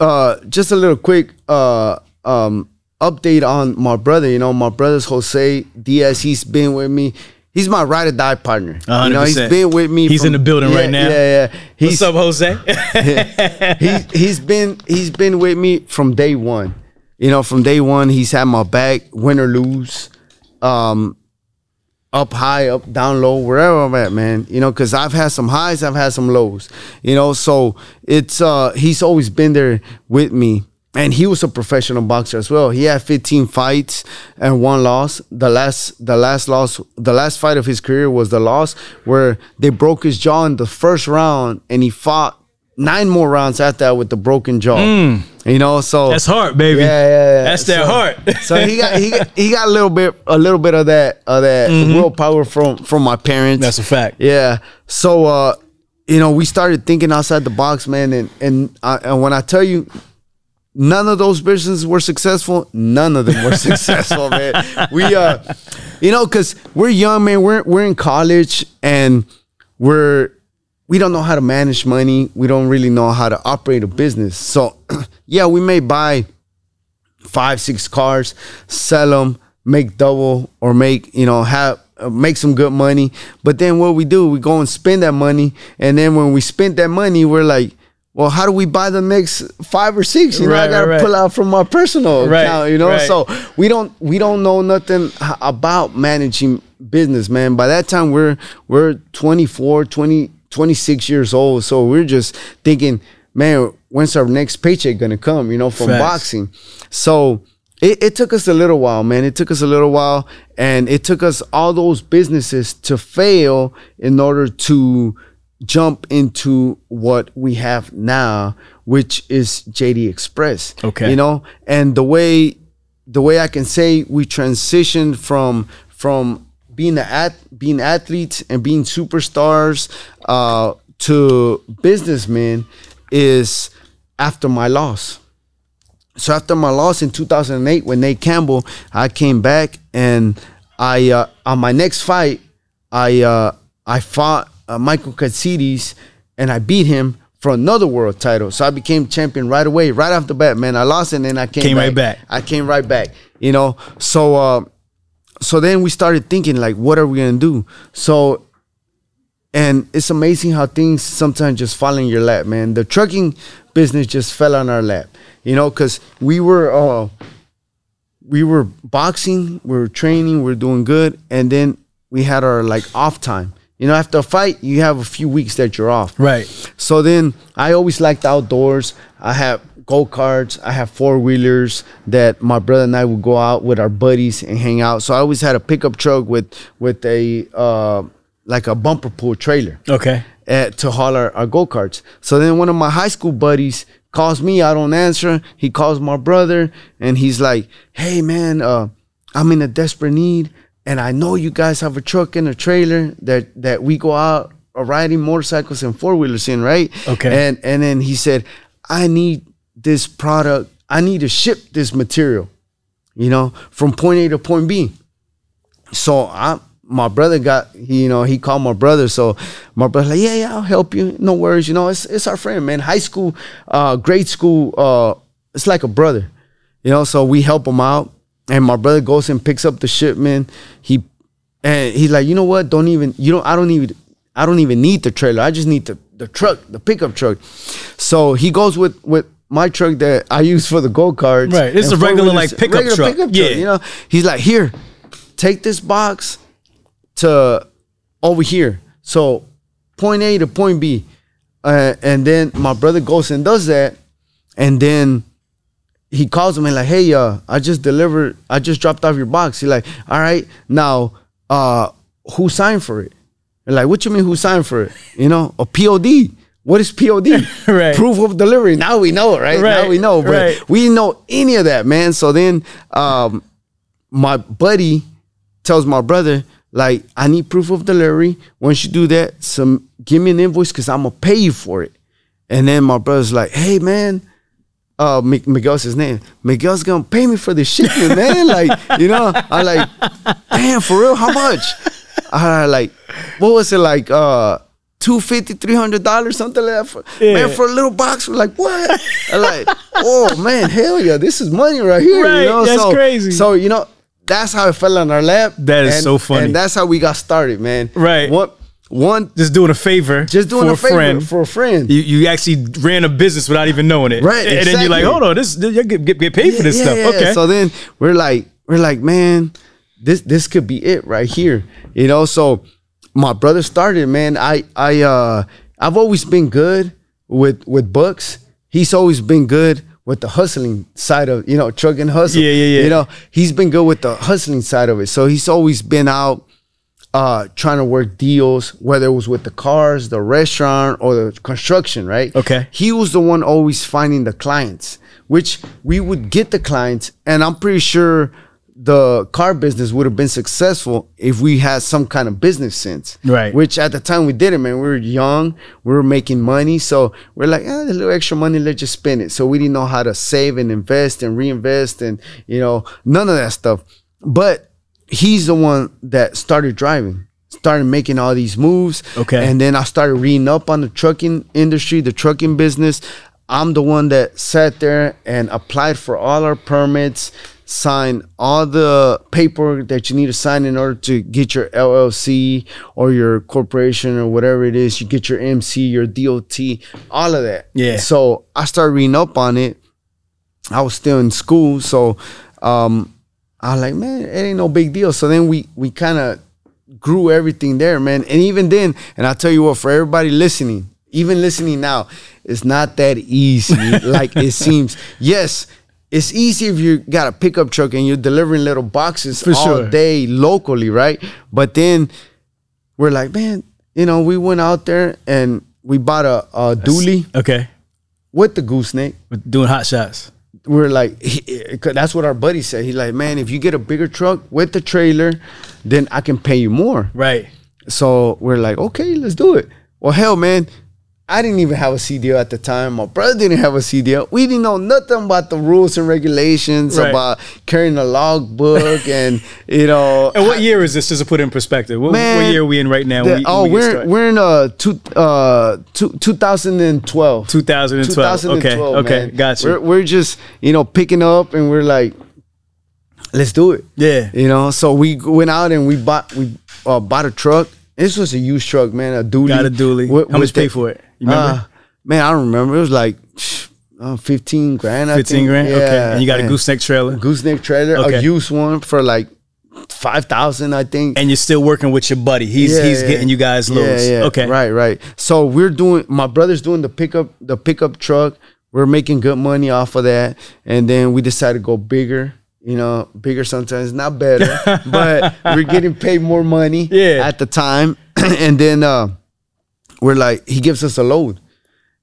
uh, just a little quick uh, um, update on my brother. You know, my brother's Jose Diaz. He's been with me. He's my ride or die partner. A You know, he's 100%. been with me. He's in the building yeah, right now. Yeah, yeah. He's, What's up, Jose? he's he's been he's been with me from day one. You know, from day one, he's had my back, win or lose, um, up high, up down low, wherever I'm at, man. You know, because I've had some highs, I've had some lows. You know, so it's uh he's always been there with me. And he was a professional boxer as well. He had 15 fights and one loss. The last, the last loss, the last fight of his career was the loss where they broke his jaw in the first round, and he fought nine more rounds after that with the broken jaw. You know, so Mm. That's heart, baby. Yeah, yeah, yeah. That's their So- heart. so he got he got, he got a little bit a little bit of that of that willpower from from my parents. Mm-hmm. That's a fact. Yeah. So uh, you know, we started thinking outside the box, man, and and I, and when I tell you. None of those businesses were successful. None of them were successful, man. We, uh, you know, because we're young, man. We're we're in college, and we're we don't know how to manage money. We don't really know how to operate a business. So, yeah, we may buy five, six cars, sell them, make double, or make you know have uh, make some good money. But then what we do, we go and spend that money, and then when we spend that money, we're like. Well, how do we buy the next five or six? You know, I gotta right. pull out from my personal Right, account. You know, right. so we don't we don't know nothing about managing business, man. By that time, we're we're 24, 20, 26 years old. So we're just thinking, man, when's our next paycheck gonna come? You know, from Facts. boxing. So it, it took us a little while, man. It took us a little while, and it took us all those businesses to fail in order to jump into what we have now, which is JD Express. Okay. You know, and the way the way I can say we transitioned from from being a at being athletes and being superstars uh, to businessmen is after my loss. So after my loss in 2008 when Nate Campbell, I came back and I uh, on my next fight, I uh, I fought uh, Michael Katsidis and I beat him for another world title. So I became champion right away, right off the bat, man. I lost and then I came, Came right back. I came right back. You know, so uh, so then we started thinking like, what are we gonna do? So and it's amazing how things sometimes just fall in your lap, man. The trucking business just fell on our lap, you know, because we were uh, we were boxing, we were training, we were doing good, and then we had our like off time. You know, after a fight, you have a few weeks that you're off. Right. So then I always liked outdoors. I have go karts. I have four wheelers that my brother and I would go out with our buddies and hang out. So I always had a pickup truck with with a uh, like a bumper pull trailer Okay. at, to haul our, our go karts. So then one of my high school buddies calls me. I don't answer. He calls my brother and he's like, "Hey man, uh, I'm in a desperate need, and I know you guys have a truck and a trailer that that we go out riding motorcycles and four wheelers in, right? Okay. And and then he said, I need this product. I need to ship this material, you know, from point A to point B. So I my brother got he, you know he called my brother so my brother like yeah yeah I'll help you no worries you know it's it's our friend man high school uh grade school uh it's like a brother you know so we help him out and my brother goes and picks up the shipment he and he's like you know what don't even you don't I don't even I don't even need the trailer I just need the the truck the pickup truck so he goes with with my truck that I use for the go karts Right. It's a regular, like, pickup truck. Yeah. you know he's like here take this box to over here. So point A to point B. Uh, and then my brother goes and does that. And then he calls him and like, hey, uh, I just delivered, I just dropped off your box. He's like, all right, now uh who signed for it? They're like, what you mean who signed for it? You know, a POD. What is POD? Right. Proof of delivery. Now we know, right? Right, Now we know. But right. we didn't know any of that, man. So then um my buddy tells my brother, like, I need proof of delivery. Once you do that, some give me an invoice because I'm gonna pay you for it. And then my brother's like, hey man, uh Mi- Miguel's his name. Miguel's gonna pay me for this shipment, man. Like, you know, I'm like, damn, for real, how much? I like, what was it like? Uh 250 300 dollars something like that for, Yeah. man for a little box we're like what I'm like oh man hell yeah this is money right here Right, you know that's so, crazy. so you know that's how it fell on our lap That is and- so funny. and that's how we got started man Right. one one Just doing a favor. just doing a favor friend. for a friend you, you actually ran a business without even knowing it. Right, And then you're like, hold on, this you get, get, get paid for this Yeah, stuff. yeah, yeah. Okay. So then we're like, we're like, man, this this could be it right here. You know, so my brother started, man. I I uh I've always been good with with books. He's always been good with the hustling side of, you know, truck and hustle. Yeah, yeah, yeah. You know, he's been good with the hustling side of it. So he's always been out uh trying to work deals, whether it was with the cars, the restaurant, or the construction, right? Okay. He was the one always finding the clients, which we would get the clients, and I'm pretty sure the car business would have been successful if we had some kind of business sense. Right. Which at the time we didn't, man. We were young, we were making money. So we're like, eh, the little extra money, let's just spend it. So we didn't know how to save and invest and reinvest and, you know, none of that stuff. But he's the one that started driving, started making all these moves. Okay. And then I started reading up on the trucking industry, the trucking business. I'm the one that sat there and applied for all our permits, signed all the paperwork that you need to sign in order to get your LLC or your corporation or whatever it is. You get your MC, your DOT, all of that. Yeah. So I started reading up on it. I was still in school, so um, I was like, man, it ain't no big deal. So then we we kind of grew everything there, man. And even then, and I'll tell you what, for everybody listening, even listening now, it's not that easy like it seems. Yes, it's easy if you got a pickup truck and you're delivering little boxes For all sure. day locally, right? But then we're like, man, you know, we went out there and we bought a, a dually okay. with the gooseneck With doing hot shots. We're like he- that's what our buddy said. He's like man if you get a bigger truck with the trailer then i can pay you more. Right. so we're like okay let's do it. Well hell man i didn't even have a cdl at the time my brother didn't have a cdl we didn't know nothing about the rules and regulations Right. about carrying a log book and you know And what year is this? Just to put it in perspective. What, Man, what year are we in right now? the- we- oh we we're started? we're in uh two, uh two, 2012 2012. Okay. 2012, Okay. man. Gotcha. We're, we're just, you know, picking up and we're like, let's do it. yeah. You know, so we went out and we bought we uh, bought a truck. This was a used truck, man, a dually. Got a dually. With- How much pay for it? You remember? Uh, man, I don't remember. It was like uh, 15 grand. I 15 think. grand. okay. Yeah, And you got a man. gooseneck trailer. gooseneck trailer, Okay. a used one for like 5,000, I think. and you're still working with your buddy. He's Yeah, he's yeah. getting you guys loads. Yeah, yeah. Okay. Right, right. So we're doing my brother's doing the pickup the pickup truck. We're making good money off of that. And then we decided to go bigger. You know, bigger sometimes not better. but we're getting paid more money Yeah. at the time. and then uh we're like, he gives us a load.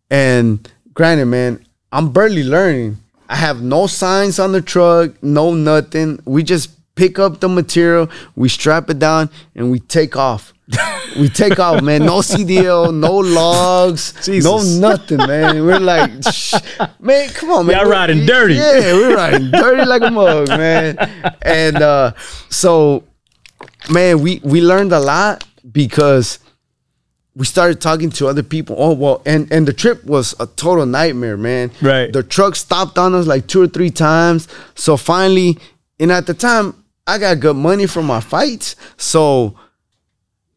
And granted, man, I'm barely learning. I have no signs on the truck, no nothing. We just pick up the material, we strap it down, and we take off. We take off, man. No CDL, no logs, Jesus. no nothing, man. We're like, Shh. man, come on, man. Y'all We're- riding dirty. Yeah, we're riding dirty like a mug, man. And uh, so, man, we we learned a lot because we started talking to other people. Oh well, and and the trip was a total nightmare, man. Right. The truck stopped on us like two or three times. So finally, and at the time, I got good money from my fights, so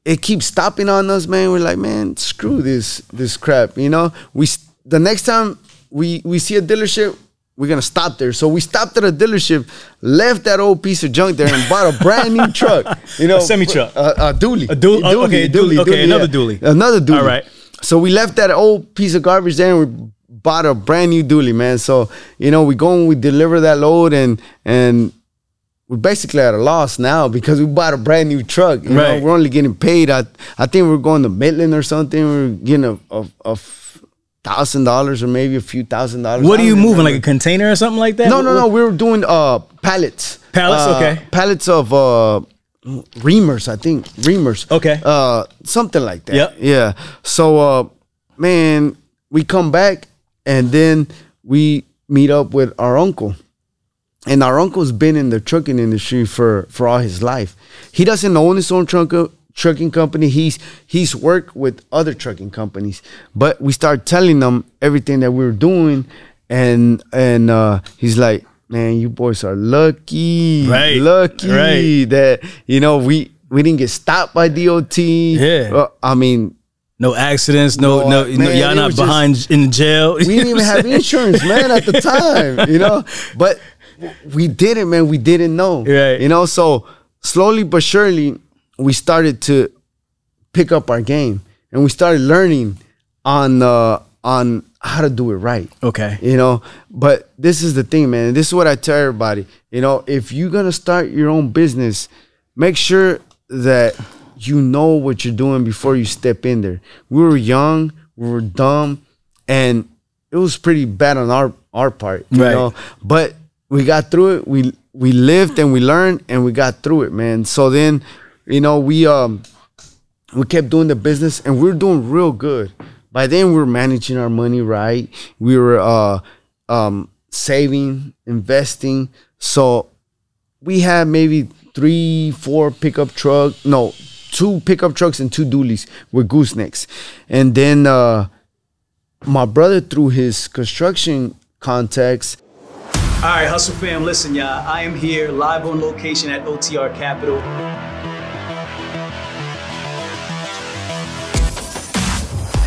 it keeps stopping on us, man. We're like, man, screw this this crap, you know. We the next time we we see a dealership, we're gonna stop there. So we stopped at a dealership, left that old piece of junk there, and bought a brand new truck. You know, A semi-truck. a, a dually, A dual- oh, okay, dually, okay, another dually. another dually. All right. So we left that old piece of garbage there, and we bought a brand new dually, man. So you know, we go and we deliver that load, and and we're basically at a loss now because we bought a brand new truck. You Right. know, we're only getting paid. I I think we're going to Midland or something. We're getting a a, a thousand dollars or maybe a few thousand dollars. What are you moving? Like a container or something like that? No, no, no. We were doing uh pallets. Pallets, Uh, okay. Pallets of uh reamers, I think. Reamers. Okay. Uh something like that. Yep. Yeah. So uh man, we come back and then we meet up with our uncle. And our uncle's been in the trucking industry for for all his life. He doesn't own his own truck trucking company. He's he's worked with other trucking companies. But we start telling them everything that we are doing and and uh he's like, Man, you boys are lucky. Right, Lucky right. that you know we we didn't get stopped by DOT. Yeah. Uh, I mean, No accidents. No, No, no, man, y'all not was just- behind in jail. we didn't even have insurance, man, at the time, you know. But we didn't, man. We didn't know, Right. You know, so slowly but surely, we started to pick up our game, and we started learning on uh, on how to do it right. Okay. You know, but this is the thing, man. This is what I tell everybody. You know, if you're gonna start your own business, make sure that you know what you're doing before you step in there. We were young, we were dumb, and it was pretty bad on our our part, you Right. know. But we got through it. We we lived and we learned and we got through it, man. So then, you know, we um we kept doing the business and we were doing real good. By then we were managing our money right. We were uh um saving, investing. So we had maybe three, four pickup truck, no, two pickup trucks and two dualies with goosenecks. And then uh my brother through his construction contacts All right, Hustle fam, listen, y'all. I am here live on location at OTR Capital.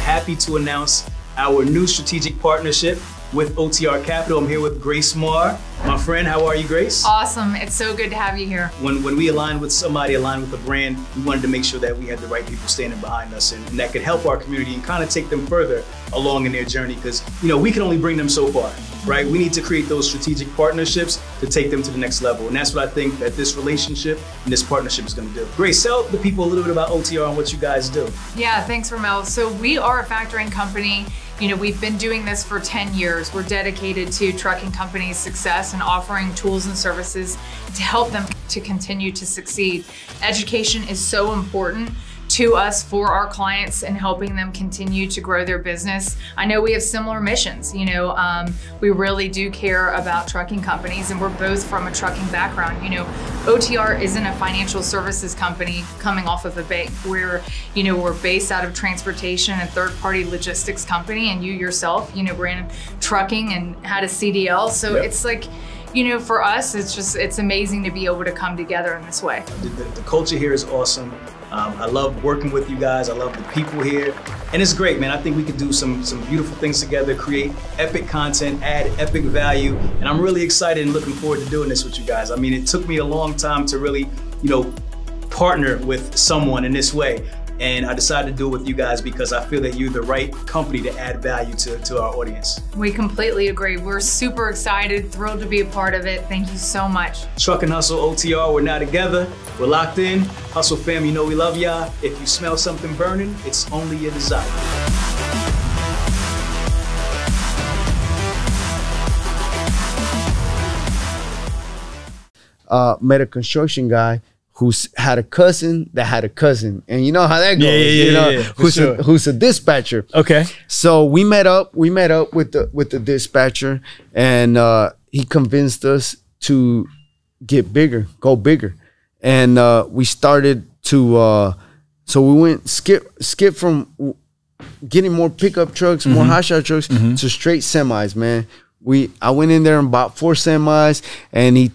Happy to announce our new strategic partnership with OTR Capital. I'm here with Grace Marr. My friend, how are you, Grace? Awesome. It's so good to have you here. when, when we aligned with somebody, aligned with a brand, we wanted to make sure that we had the right people standing behind us and, and that could help our community and kind of take them further along in their journey. Because, you know, we can only bring them so far, right? We need to create those strategic partnerships to take them to the next level. And that's what I think that this relationship and this partnership is going to do. Grace, tell the people a little bit about OTR and what you guys do. Yeah, thanks, Ramel. So we are a factoring company. You know, we've been doing this for 10 years. We're dedicated to trucking companies' success and offering tools and services to help them to continue to succeed. Education is so important to us for our clients and helping them continue to grow their business. I know we have similar missions. You know, um, we really do care about trucking companies, and we're both from a trucking background. You know, OTR isn't a financial services company coming off of a bank. We're, you know, we're based out of transportation and third-party logistics company, and you yourself, you know, ran trucking and had a CDL. So Yep. it's like, you know, for us, it's just it's amazing to be able to come together in this way. The, the, the culture here is awesome. Um, I love working with you guys. I love the people here, and it's great, man. I think we could do some some beautiful things together, create epic content, add epic value, and I'm really excited and looking forward to doing this with you guys. I mean, it took me a long time to really, you know, partner with someone in this way. And I decided to do it with you guys because I feel that you're the right company to add value to, to our audience. We completely agree. We're super excited, thrilled to be a part of it. Thank you so much. Truck and Hustle OTR, we're now together. We're locked in. Hustle fam, you know we love y'all. If you smell something burning, it's only your desire. uh, met a construction guy who's had a cousin that had a cousin, and you know how that goes. Yeah, yeah, yeah, you know, yeah, who's sure. a, who's a dispatcher. Okay. So we met up. We met up with the with the dispatcher, and uh, he convinced us to get bigger, go bigger, and uh, we started to. Uh, so we went skip skip from getting more pickup trucks, more Mm-hmm. hot shot trucks to straight semis. Man, we I went in there and bought four semis, and he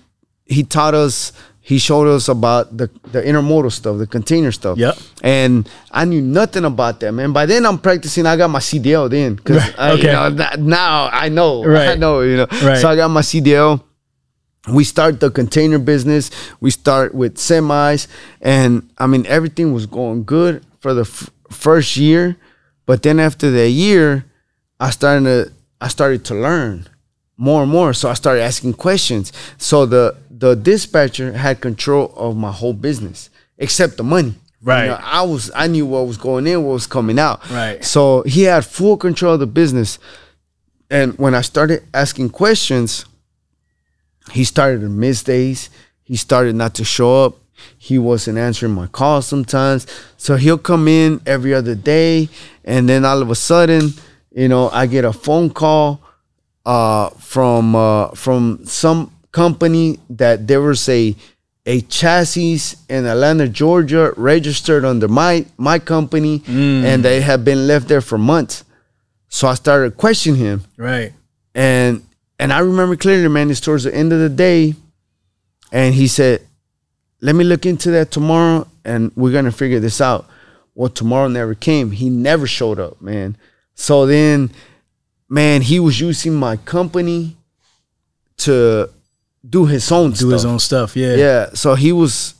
he taught us he showed us about the the intermodal stuff, the container stuff. Yep. And I knew nothing about that, man. By then I'm practicing. I got my CDL then, because Right, okay. you know, now I know. Right. I know. You know. Right. So I got my CDL we start the container business we start with semis and i mean everything was going good for the first year but then after that year i started to i started to learn more and more so i started asking questions so the the dispatcher had control of my whole business except the money Right. You know, i was i knew what was going in what was coming out Right. so he had full control of the business and when i started asking questions he started to miss days. He started not to show up. He wasn't answering my calls sometimes. So he'll come in every other day, and then all of a sudden, you know, I get a phone call uh, from uh, from some company that there was a a chassis in Atlanta, Georgia, registered under my my company, mm. and they had been left there for months. So I started questioning him Right. and and I remember clearly, man, it's towards the end of the day, and he said, "Let me look into that tomorrow, and we're gonna figure this out." Well, tomorrow never came. He never showed up, man. So then, man, he was using my company to do his own Do stuff. his own stuff. Yeah. Yeah. So he was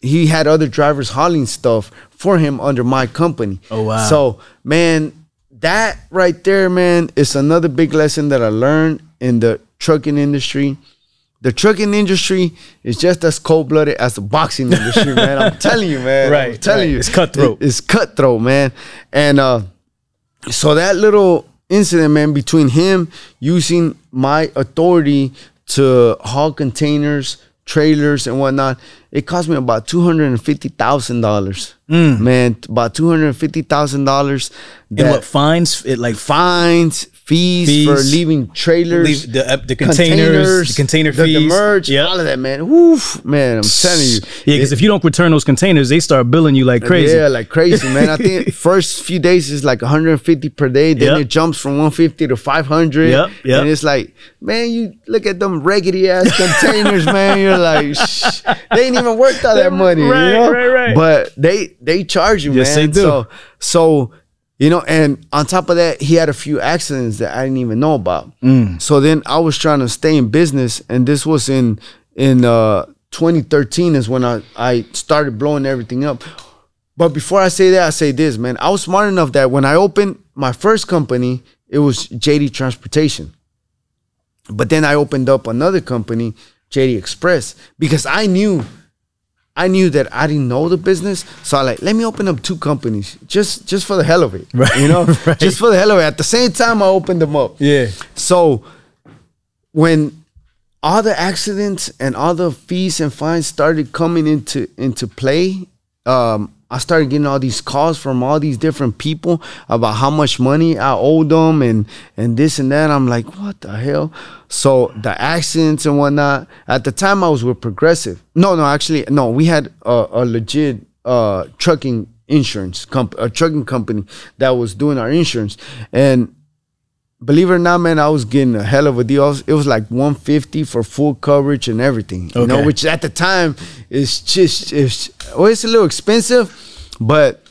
he had other drivers hauling stuff for him under my company. Oh, wow. So man, that right there, man, is another big lesson that I learned in the trucking industry. The trucking industry is just as cold blooded as the boxing industry, man. I'm telling you, man. I'm Right, telling right. you. It's cutthroat. It- it's cutthroat, man. And uh so that little incident, man, between him using my authority to haul containers, trailers, and whatnot, it cost me about two hundred and fifty thousand dollars. Mm. Man, about two hundred and fifty thousand dollars. And what fines? It like fines, fees, for leaving trailers, Leave the- uh, the containers, the container the, the fees. Yep. all of that, man. Woof, man, I'm telling you. Yeah, because if you don't return those containers, they start billing you like crazy. Yeah, like crazy, man. I think first few days is like 150 per day. Then Yep. it jumps from 150 to 500. Yep, yep. And it's like, man, you look at them raggedy ass containers, man. You're like, Shh, they ain't even worth all that money, Right, you know? right, right. But they they charge you, Yes, man. they do. So so you know, and on top of that, he had a few accidents that I didn't even know about. Mm. So then I was trying to stay in business, and this was in in uh 2013 is when I I started blowing everything up. But before I say that, I say this, man. I was smart enough that when I opened my first company, it was JD Transportation. But then I opened up another company, JD Express, because I knew I knew that I didn't know the business. So I like, let me open up two companies just just for the hell of it. Right, You know? right. Just for the hell of it. At the same time I opened them up. Yeah. So when all the accidents and all the fees and fines started coming into into play, um, I started getting all these calls from all these different people about how much money I owed them and and this and that. I'm like, what the hell? So the accidents and whatnot. At the time, I was with Progressive. No, no, actually, no. We had a, a legit uh, trucking insurance comp, a trucking company that was doing our insurance, and believe it or not, man, I was getting a hell of a deal. Was- It was like 150 for full coverage and everything. You know, which at the time is just is well, it's a little expensive, but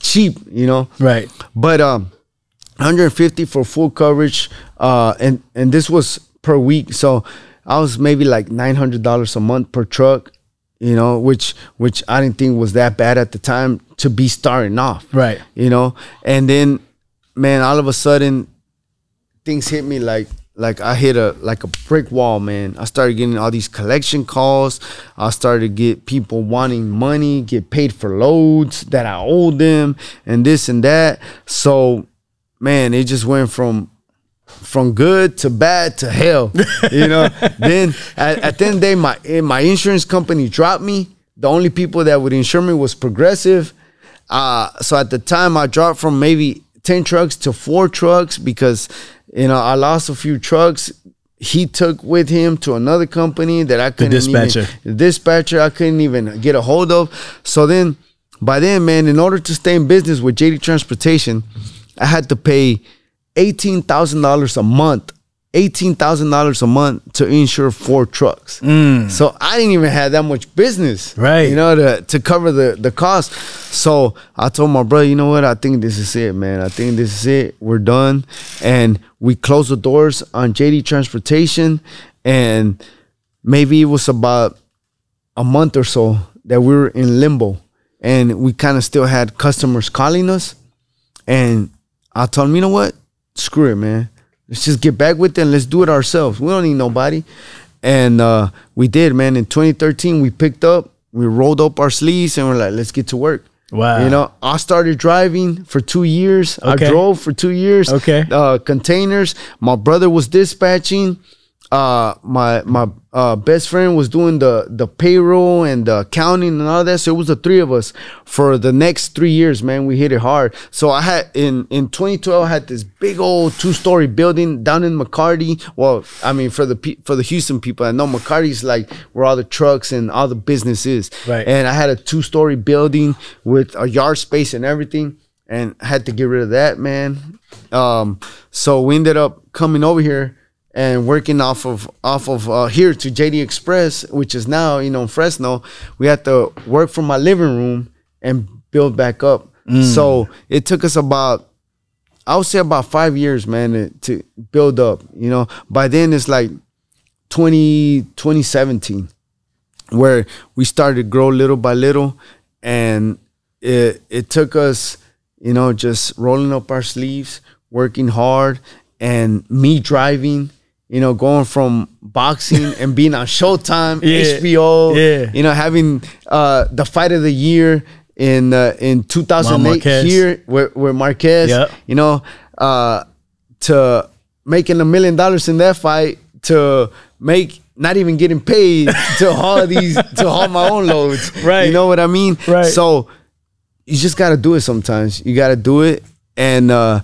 cheap, you know. Right. But um 150 for full coverage. Uh and and this was per week. So I was maybe like nine hundred dollars a month per truck, you know, which which I didn't think was that bad at the time to be starting off Right. you know and then man all of a sudden things hit me like like i hit a like a brick wall man i started getting all these collection calls i started to get people wanting money get paid for loads that i owed them and this and that so man it just went from from good to bad to hell. You know. then at, at the end of the day, my eh, my insurance company dropped me. The only people that would insure me was Progressive. Uh, so at the time, I dropped from maybe ten trucks to four trucks because you know I lost a few trucks. He took with him to another company that I couldn't dispatcher. even the dispatcher I couldn't even get a hold of. So then, by then, man, in order to stay in business with JD Transportation, I had to pay eighteen thousand dollars a month eighteen thousand dollars a month to insure four trucks. Mm. So I didn't even have that much business, Right. You know, to to cover the the cost. So I told my brother, you know what? I think this is it, man. I think this is it. We're done, and we closed the doors on JD Transportation, and maybe it was about a month or so that we were in limbo, and we kind of still had customers calling us, and I told him, you know what? Screw it, man. Let's just get back with it and let's do it ourselves. We don't need nobody. And uh, we did, man. In 2013, we picked up, we rolled up our sleeves, and we're like, let's get to work. Wow. You know, I started driving for two years. Okay. I drove for two years. Okay. Uh, containers. My brother was dispatching. Uh, my my uh, best friend was doing the the payroll and the accounting and all that. So it was the three of us for the next three years. Man, we hit it hard. So I had in in 2012 I had this big old two story building down in McCarty. Well, I mean for the for the Houston people, I know McCarty's like where all the trucks and all the business is. Right. And I had a two story building with a yard space and everything, and I had to get rid of that, man. Um, so we ended up coming over here and working off of off of uh, here to JD Express, which is now you know in Fresno. We had to work from my living room and build back up. So it took us about I would say about five years, man, to, to build up. You know, by then it's like 20, 2017 where we started to grow little by little and it it took us you know just rolling up our sleeves working hard and me driving you know going from boxing and being on showtime Yeah. hbo Yeah. you know having uh the fight of the year in uh, in 2008 Marquez. here with, with marquez Yep. you know uh to making a million dollars in that fight to make not even getting paid to haul these to haul my own loads. Right. You know what I mean? Right. So you just gotta do it sometimes. You gotta do it. And uh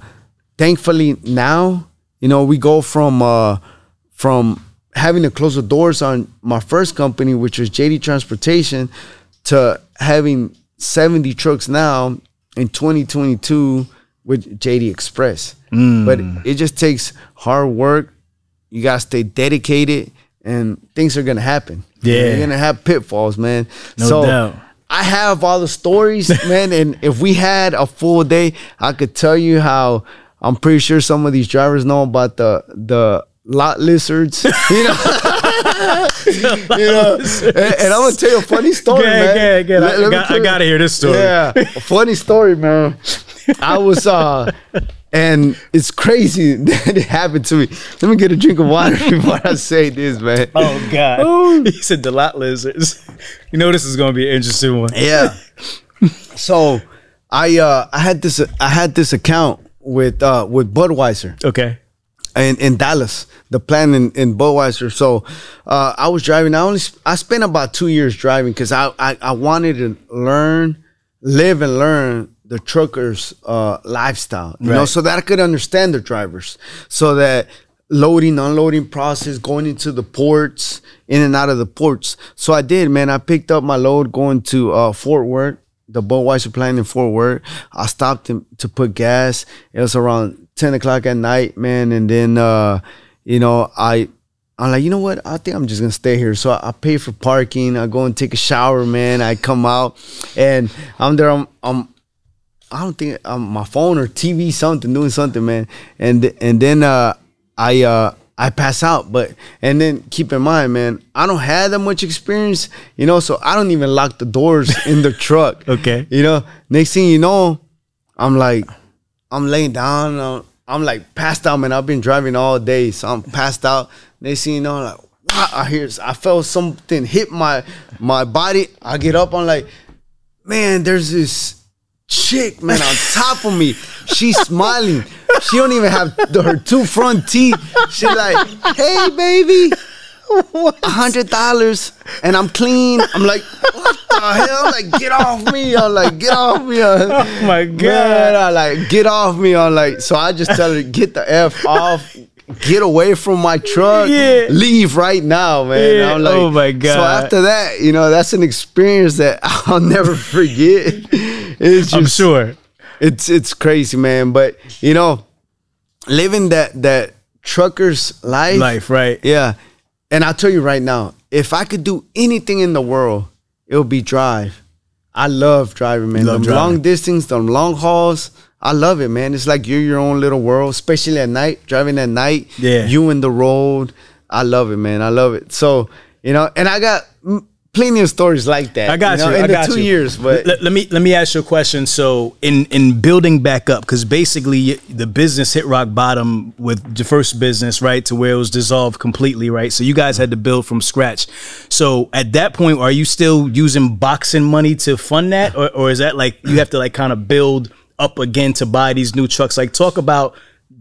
thankfully now, you know, we go from uh from having to close the doors on my first company, which was JD Transportation, to having 70 trucks now in 2022 with JD Express. Mm. But it just takes hard work. You gotta stay dedicated, and things are gonna happen. Yeah. you're gonna have pitfalls, man. No so doubt. I have all the stories, man. And if we had a full day, I could tell you how. I'm pretty sure some of these drivers know about the the lot lizards. You know, you know. And, and I'm gonna tell you a funny story, Good, man. good, good. Let- I, let got, I, gotta hear this story. yeah, a funny story, man. I was uh and it's crazy that it happened to me. Let me get a drink of water before I say this, man. Oh God. he said the lot lizards. You know this is gonna be an interesting one. Yeah. so I uh I had this I had this account with uh with Budweiser Okay. In, in Dallas, the plan in, in Budweiser. So uh, I was driving. I only I spent about two years driving because I, I I wanted to learn, live and learn the truckers' uh, lifestyle. You know, so that I could understand the drivers, so that loading, unloading process, going into the ports, in and out of the ports. So I did, man. I picked up my load going to uh, Fort Worth the Budweiser plant in Fort Worth. I stopped to, to put gas. It was around 10 o'clock at night, man. And then, uh, you know, I, I'm like, you know what? I think I'm just gonna stay here. So I, I pay for parking. I go and take a shower, man. I come out and I'm there. I'm, I'm I don't think um, my phone or TV something doing something, man. And and then uh, I uh, I pass out. But and then keep in mind, man, I don't have that much experience, you know. So I don't even lock the doors in the truck. Okay. You know. Next thing you know, I'm like, I'm laying down. I'm, I'm like passed out, man. I've been driving all day, so I'm passed out. Next thing you know, like, wow, I hear, I felt something hit my my body. I get up. I'm like, man, there's this chick, man, on top of me. She's smiling. She don't even have the, her two front teeth. She's like, hey, baby. A hundred dollars and I'm clean. I'm like, what the hell? I'm like, get off me. I'm like, get off me. Oh my Man, God. I like get off me. I'm like, so I just tell her, get the F off, get away from my truck, Yeah. leave right now, man. Yeah, I'm like, oh my god. So after that, you know, that's an experience that I'll never forget. It's just, I'm sure. it's it's crazy, man. But you know, living that that trucker's life. Life, right? Yeah. And I'll tell you right now, if I could do anything in the world, it would be drive. I love driving, man. Love them driving. long distance, them long hauls. I love it, man. It's like you're your own little world, especially at night, driving at night. Yeah. You in the road. I love it, man. I love it. So, you know, and I got plenty of stories like that. I got you. know, in I the got two you. years, but let, let me let me ask you a question. So, in in building back up, because basically the business hit rock bottom with the first business, right, to where it was dissolved completely, right. So you guys had to build from scratch. So at that point, are you still using boxing money to fund that, or, or is that like you have to like kind of build up again to buy these new trucks? Like, talk about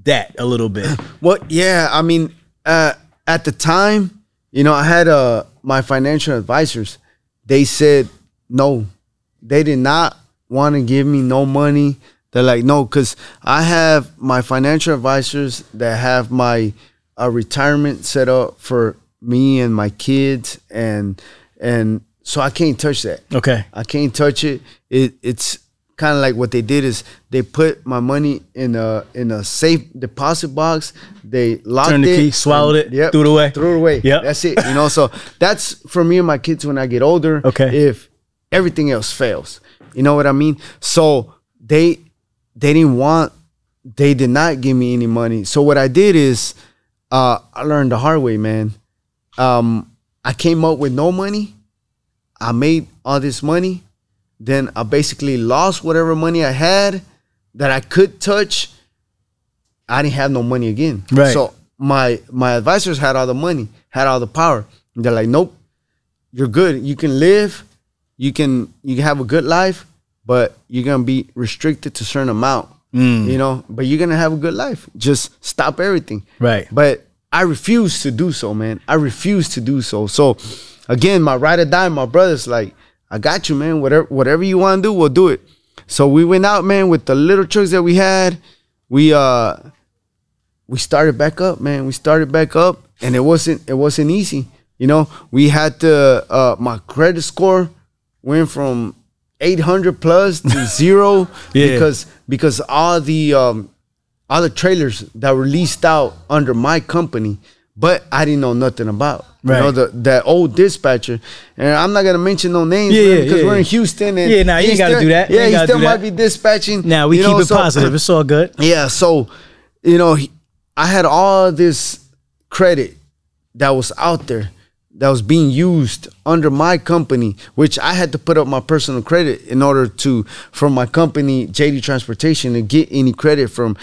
that a little bit. Well, yeah, I mean, uh, at the time, you know, I had uh, my financial advisors. They said no. They did not want to give me no money. They're like, no, because I have my financial advisors that have my uh, retirement set up for me and my kids, and and so I can't touch that. Okay. I can't touch it. It it's kind of like what they did is they put my money in a in a safe deposit box. They locked Turned the it, key, swallowed and- it, threw it away. threw it away. Yeah, that's it. You know, so that's for me and my kids when I get older. Okay. if everything else fails, you know what I mean. So they they didn't want they did not give me any money. So what I did is uh, I learned the hard way, man. Um, I came up with no money. I made all this money. Then I basically lost whatever money I had that I could touch. I didn't have no money again. Right. So my my advisors had all the money, had all the power. And they're like, nope, you're good. You can live, you can you can have a good life, but you're gonna be restricted to a certain amount. Mm. You know, but you're gonna have a good life. Just stop everything. Right. But I refuse to do so, man. I refuse to do so. So again, my ride or die, my brother's like, I got you, man. Whatever whatever you want to do, we'll do it. So we went out, man, with the little trucks that we had. We uh we started back up, man. We started back up and it wasn't it wasn't easy. You know, we had to uh my credit score went from 800 plus to zero Yeah. because because all the um all the trailers that were leased out under my company, but I didn't know nothing about. You know, the that old dispatcher. And I'm not gonna mention no names Yeah, man, yeah, because yeah, we're in. Houston and Yeah, nah, you he ain't gotta still- do that. Yeah, he still might that. be dispatching. Now we you keep know, it so- positive. It's all good. yeah, so you know, he- I had all this credit that was out there that was being used under my company, which I had to put up my personal credit in order to from my company JD Transportation to get any credit from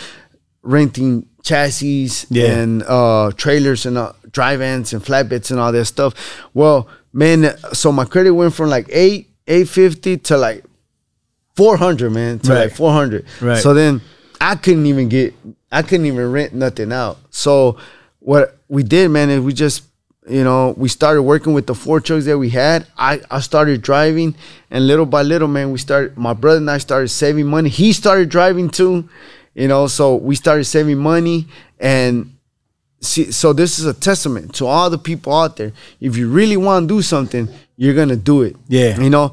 renting chassis Yeah. and uh, trailers and uh, dry vans and flatbeds and all that stuff. Well, man, so my credit went from like eight eight fifty to like four hundred, man, to Right. like four hundred. Right. So then I couldn't even get, I couldn't even rent nothing out. So what we did, man, is we just, you know, we started working with the four trucks that we had. I, I started driving, and little by little, man, we started. My brother and I started saving money. He started driving too, you know. So we started saving money, and see, so this is a testament to all the people out there. If you really want to do something, you're gonna do it. Yeah. you know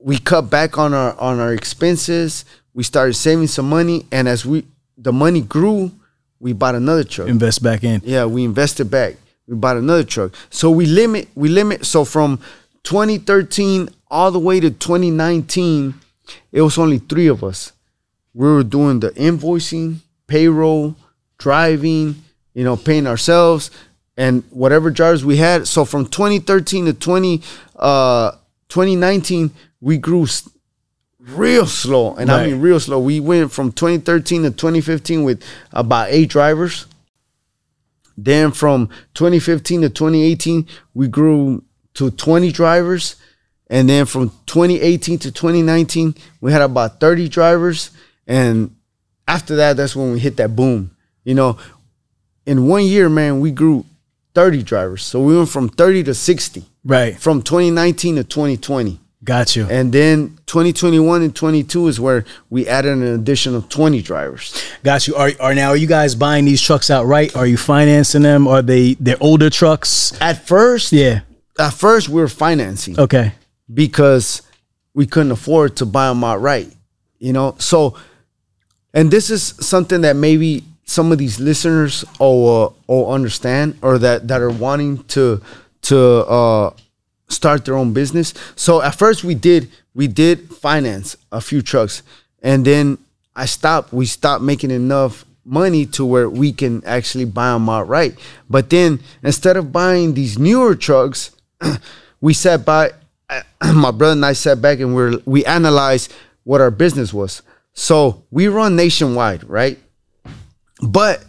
we cut back on our on our expenses. We started saving some money, and as we the money grew, we bought another truck. Invest back in. Yeah, we invested back. We bought another truck. So we limit we limit. So from 2013 all the way to 2019, it was only three of us. We were doing the invoicing, payroll, driving, you know, paying ourselves, and whatever jobs we had. So from 2013 to 20 uh 2019, we grew real slow, and I mean real slow. We went from 2013 to 2015 with about eight drivers. Then from 2015 to 2018, we grew to 20 drivers. And then from 2018 to 2019, we had about 30 drivers. And after that, that's when we hit that boom. You know, in one year, man, we grew 30 drivers. So we went from 30 to 60 Right. from 2019 to 2020. Got you. And then 2021 and 22 is where we added an additional 20 drivers. Got you. Are are now are you guys buying these trucks outright? Are you financing them? Are they they're older trucks? At first, Yeah. at first we were financing. Okay. because we couldn't afford to buy them outright. You know, so and this is something that maybe some of these listeners or uh, or understand or that that are wanting to to uh, start their own business. So at first we did we did finance a few trucks, and then I stopped. We stopped making enough money to where we can actually buy them outright. But then instead of buying these newer trucks, we sat by. My brother and I sat back and we're we analyzed what our business was. So we run nationwide, right? But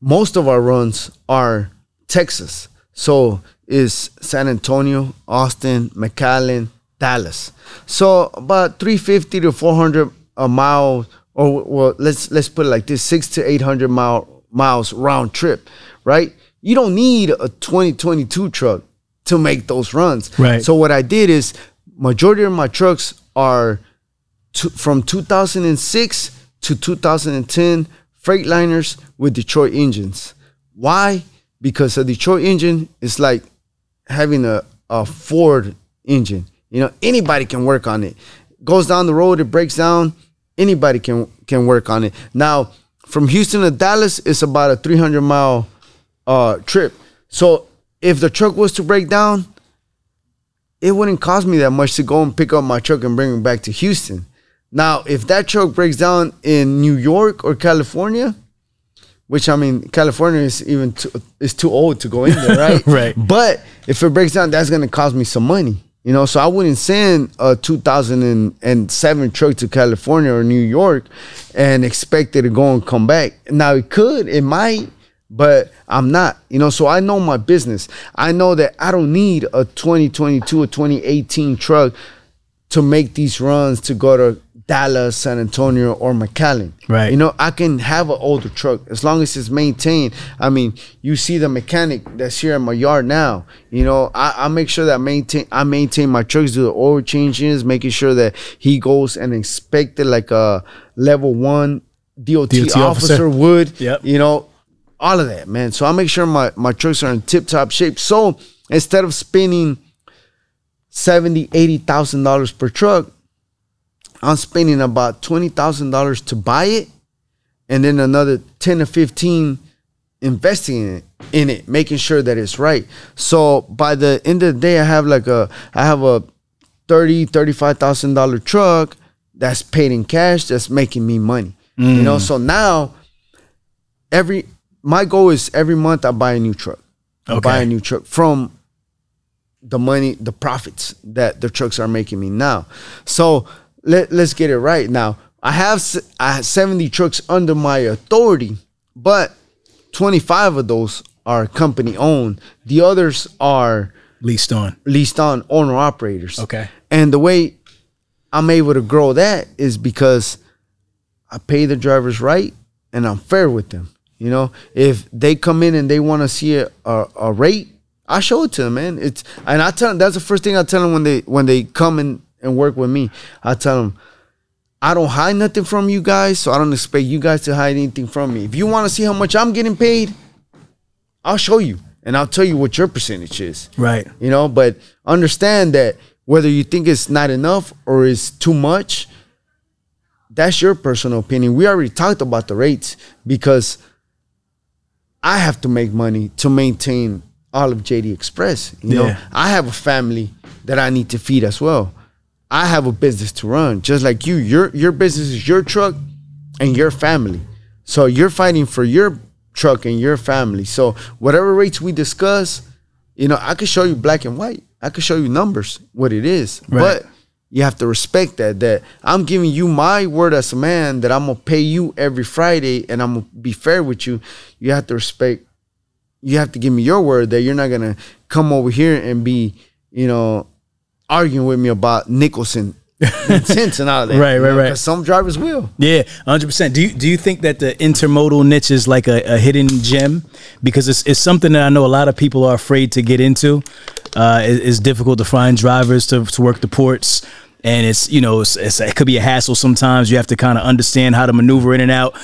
most of our runs are Texas. So is San Antonio, Austin, McAllen, Dallas. So about 350 to 400 a mile, or well, let's let's put it like this: six to 800 mile miles round trip, right? You don't need a 2022 truck to make those runs. Right. So what I did is majority of my trucks are to, from 2006 to 2010 Freightliners with Detroit engines. Why? Because a Detroit engine is like having a, a Ford engine. You know, anybody can work on it. Goes down the road, it breaks down. Anybody can can work on it. Now, from Houston to Dallas, it's about a 300 mile uh, trip. So if the truck was to break down, it wouldn't cost me that much to go and pick up my truck and bring it back to Houston. Now, if that truck breaks down in New York or California, which I mean, California is even too, is too old to go in there, right? Right. But if it breaks down, that's gonna cost me some money, you know. So I wouldn't send a 2007 truck to California or New York and expect it to go and come back. Now it could, it might, but I'm not, you know. So I know my business. I know that I don't need a 2022 or 2018 truck to make these runs to go to Dallas, San Antonio, or McAllen. Right. You know, I can have an older truck as long as it's maintained. I mean, you see the mechanic that's here in my yard now. You know, I, I make sure that maintain I maintain my trucks, do the oil changes, making sure that he goes and inspect it like a level one DOT, DOT officer, officer. would. Yep. You know, all of that, man. So I make sure my, my trucks are in tip top shape. So instead of spending seventy, eighty thousand dollars per truck, I'm spending about twenty thousand dollars to buy it, and then another ten to fifteen investing in it, in it, making sure that it's right. So by the end of the day, I have like a I have a thirty, thirty-five thousand dollar truck that's paid in cash that's making me money. You know, mm. so now every my goal is every month I buy a new truck. I buy a new truck from the money, the profits that the trucks are making me now. So let, let's get it right now. I have I have 70 trucks under my authority, but 25 of those are company owned. The others are Leased on. leased on owner operators. Okay. And the way I'm able to grow that is because I pay the drivers right and I'm fair with them. You know, if they come in and they want to see a, a, a rate, I show it to them, man. It's and I tell them that's the first thing I tell them when they when they come in and work with me. I tell them I don't hide nothing from you guys, so I don't expect you guys to hide anything from me. If you want to see how much I'm getting paid, I'll show you and I'll tell you what your percentage is Right. you know but understand that whether you think it's not enough or it's too much that's your personal opinion we already talked about the rates because i have to make money to maintain all of jd express you know i have a family that i need to feed as well i have a business to run just like you your your business is your truck and your family so you're fighting for your truck and your family so whatever rates we discuss you know, I could show you black and white. I could show you numbers, what it is. Right. But you have to respect that. That I'm giving you my word as a man that I'm gonna pay you every Friday and I'm gonna be fair with you. You have to respect. You have to give me your word that you're not gonna come over here and be, you know, arguing with me about Nicholson and cents and all that. Right, right, know, right. Some drivers will. Yeah, hundred percent. Do you do you think that the intermodal niche is like a, a hidden gem? Because it's it's something that I know a lot of people are afraid to get into. Uh, it- it's difficult to find drivers to to work the ports, and it's you know it's, it's, it could be a hassle sometimes. You have to kind of understand how to maneuver in and out.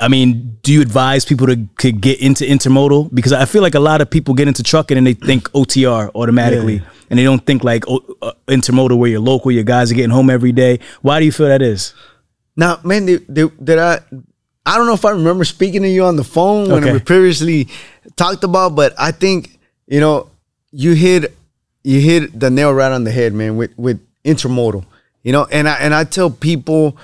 I mean, do you advise people to, to get into intermodal? Because I feel like a lot of people get into trucking and they think OTR automatically, Yeah. And they don't think like oh, uh, intermodal where you're local, your guys are getting home every day. Why do you feel that is? Now, man, they, they, there are I don't know if I remember speaking to you on the phone when Okay. we previously talked about, but I think you know you hit you hit the nail right on the head, man. With with intermodal, you know, and I and I tell people,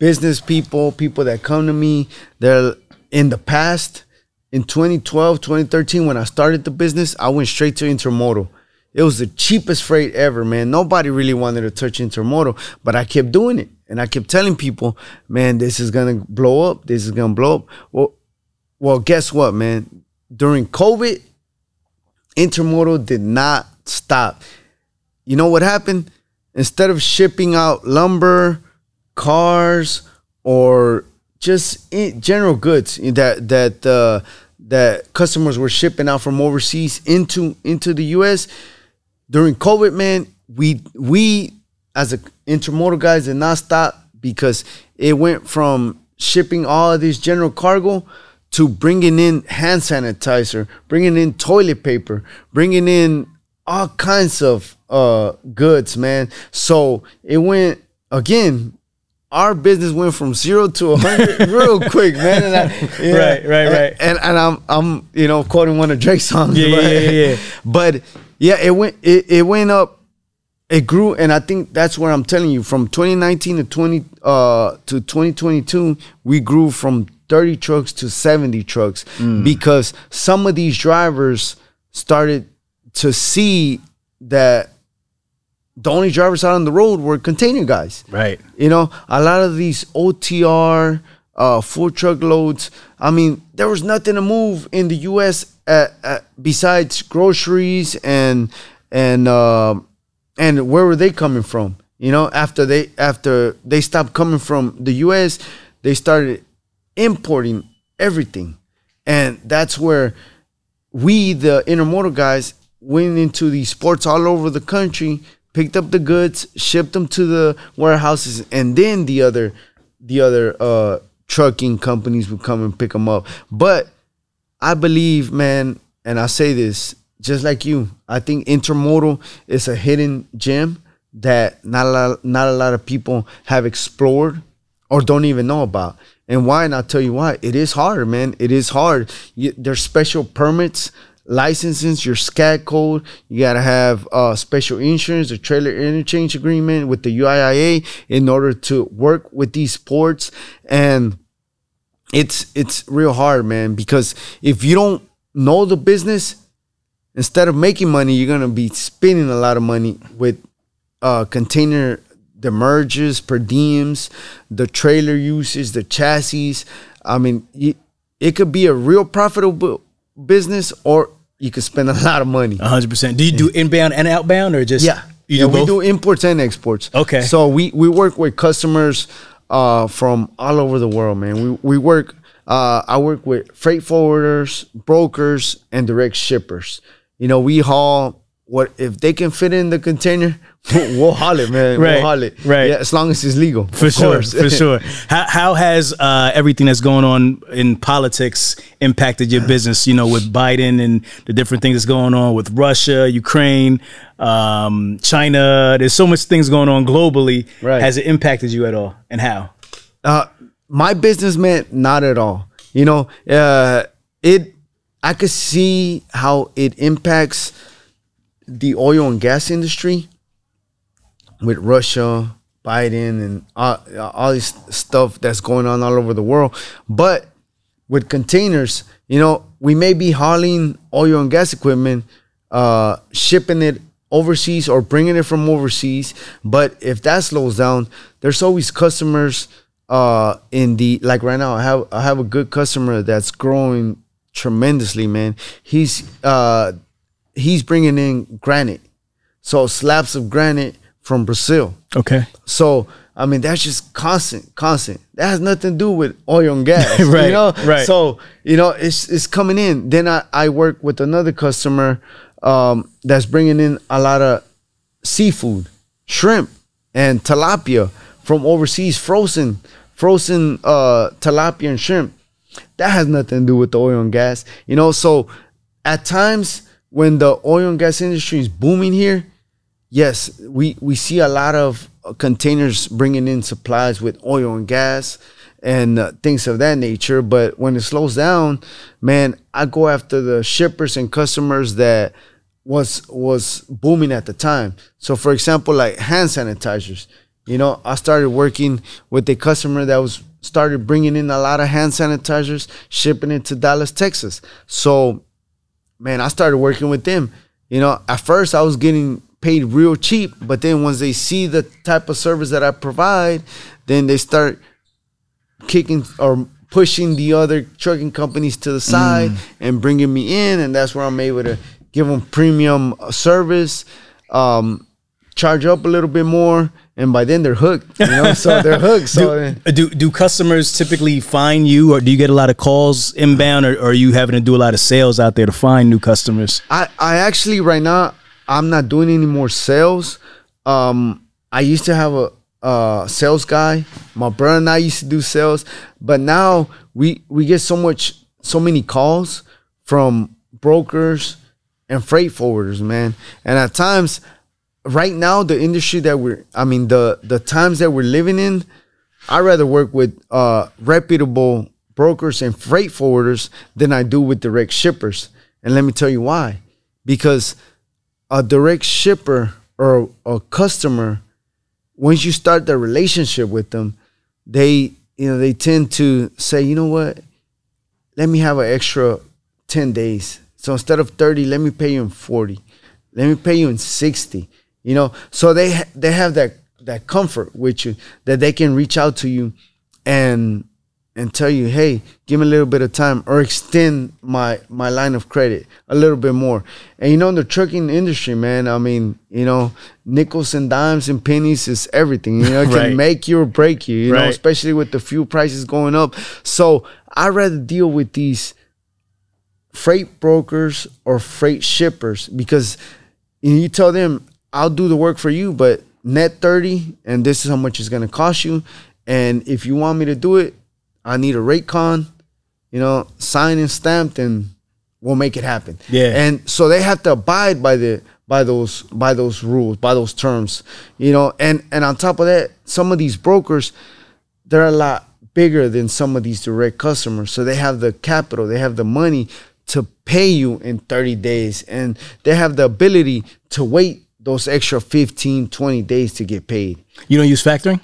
business people, people that come to me, they're in the past, in 2012, 2013, when I started the business, I went straight to intermodal. It was the cheapest freight ever, man. Nobody really wanted to touch intermodal, but I kept doing it. And I kept telling people, man, this is gonna blow up. This is gonna blow up. Well, well, guess what, man? During COVID, intermodal did not stop. You know what happened? Instead of shipping out lumber, cars, or just general goods that that uh, that customers were shipping out from overseas into into the U.S. during COVID, man, we we as a intermodal guys did not stop because it went from shipping all of this general cargo to bringing in hand sanitizer, bringing in toilet paper, bringing in all kinds of uh goods, man. So it went again. Our business went from zero to a hundred real quick, man. And I, yeah, Right, right, right. And, and I'm I'm you know quoting one of Drake's songs. Yeah, yeah, but, yeah, yeah. But yeah, it went it, it went up it grew and i think that's where i'm telling you from 2019 to 20 uh to 2022 we grew from 30 trucks to 70 trucks Mm. because some of these drivers started to see that the only drivers out on the road were container guys Right. you know, a lot of these OTR, uh, full truckloads. I mean, there was nothing to move in the U.S. At, at, besides groceries and and uh, and where were they coming from? You know, after they after they stopped coming from the U.S., they started importing everything, and that's where we, the intermodal guys, went into these ports all over the country, picked up the goods, shipped them to the warehouses, and then the other, the other uh, trucking companies would come and pick them up. But I believe, man, and I say this just like you, I think intermodal is a hidden gem that not a lot, not a lot of people have explored or don't even know about. And why? And I'll tell you why. It is hard, man. It is hard. You, there's special permits, licenses, your SCAC code. You gotta have uh, special insurance, a trailer interchange agreement with the UIIA in order to work with these ports. And it's it's real hard, man. Because if you don't know the business, instead of making money, you're gonna be spending a lot of money with uh, container demurrages, per diems, the trailer uses, the chassis. I mean, you, it could be a real profitable business, or you could spend a lot of money. hundred percent. Do you do inbound and outbound or just Yeah, You yeah, do we do imports and exports. Okay. so we we work with customers uh, from all over the world, man. We we work. Uh, I work with freight forwarders, brokers, and direct shippers. You know, we haul what if they can fit in the container, we'll haul it, man. Right, We'll haul it. right. Yeah, as long as it's legal. For sure, for sure. How, how has uh, everything that's going on in politics impacted your business? You know, with Biden and the different things that's going on with Russia, Ukraine, um, China. There's so much things going on globally. Right. Has it impacted you at all, and how? uh, my business man, not at all. You know, uh, it. I could see how it impacts the oil and gas industry with Russia, Biden, and all, all this stuff that's going on all over the world. But with containers, you know, we may be hauling oil and gas equipment, uh, shipping it overseas or bringing it from overseas. But if that slows down, there's always customers uh, in the like right now. I have I have a good customer that's growing tremendously, man. He's uh, he's bringing in granite, so slabs of granite from Brazil. Okay. So I mean that's just constant, constant. That has nothing to do with oil and gas, Right, You know, right. So you know it's it's coming in. Then I I work with another customer um, that's bringing in a lot of seafood, shrimp, and tilapia from overseas, frozen, frozen uh, tilapia and shrimp. That has nothing to do with the oil and gas, you know. So at times when the oil and gas industry is booming here, yes, we we see a lot of uh, containers bringing in supplies with oil and gas, and uh, things of that nature. But when it slows down, man, I go after the shippers and customers that was was booming at the time. So for example, like hand sanitizers. You know, I started working with a customer that was started bringing in a lot of hand sanitizers, shipping it to Dallas, Texas. So, man, I started working with them. You know, at first I was getting paid real cheap, but then once they see the type of service that I provide, then they start kicking or pushing the other trucking companies to the side and bringing me in, and that's where I'm able to give them premium service, um, charge up a little bit more, and by then they're hooked. You know, so they're hooked. So do, do do customers typically find you, or do you get a lot of calls inbound, or, or are you having to do a lot of sales out there to find new customers? I, I actually right now I'm not doing any more sales. Um, I used to have a, a sales guy. My brother and I used to do sales, but now we we get so much so many calls from brokers and freight forwarders, man. And at times, right now, the industry that we're I mean the the times that we're living in, I rather work with uh, reputable brokers and freight forwarders than I do with direct shippers. And let me tell you why. Because a direct shipper or a customer, once you start the relationship with them, they you know they tend to say, you know what, let me have an extra 10 days. So instead of 30, let me pay you in 40. Let me pay you in 60. You know, so they they have that that comfort with you that they can reach out to you and and tell you, hey, give me a little bit of time or extend my my line of credit a little bit more. And you know, in the trucking industry, man, I mean, you know, nickels and dimes and pennies is everything. You know, it Right. can make you or break you. You know, especially with the fuel prices going up. So I rather deal with these freight brokers or freight shippers because you, know, you tell them I'll do the work for you, but net 30 and this is how much it's gonna cost you. And if you want me to do it, I need a rate con, you know, signed and stamped and we'll make it happen. Yeah. And so they have to abide by the by those by those rules, by those terms. You know, and and on top of that, some of these brokers, they're a lot bigger than some of these direct customers. So they have the capital, they have the money to pay you in 30 days and they have the ability to wait those extra 15, 20 days to get paid. You don't use factoring?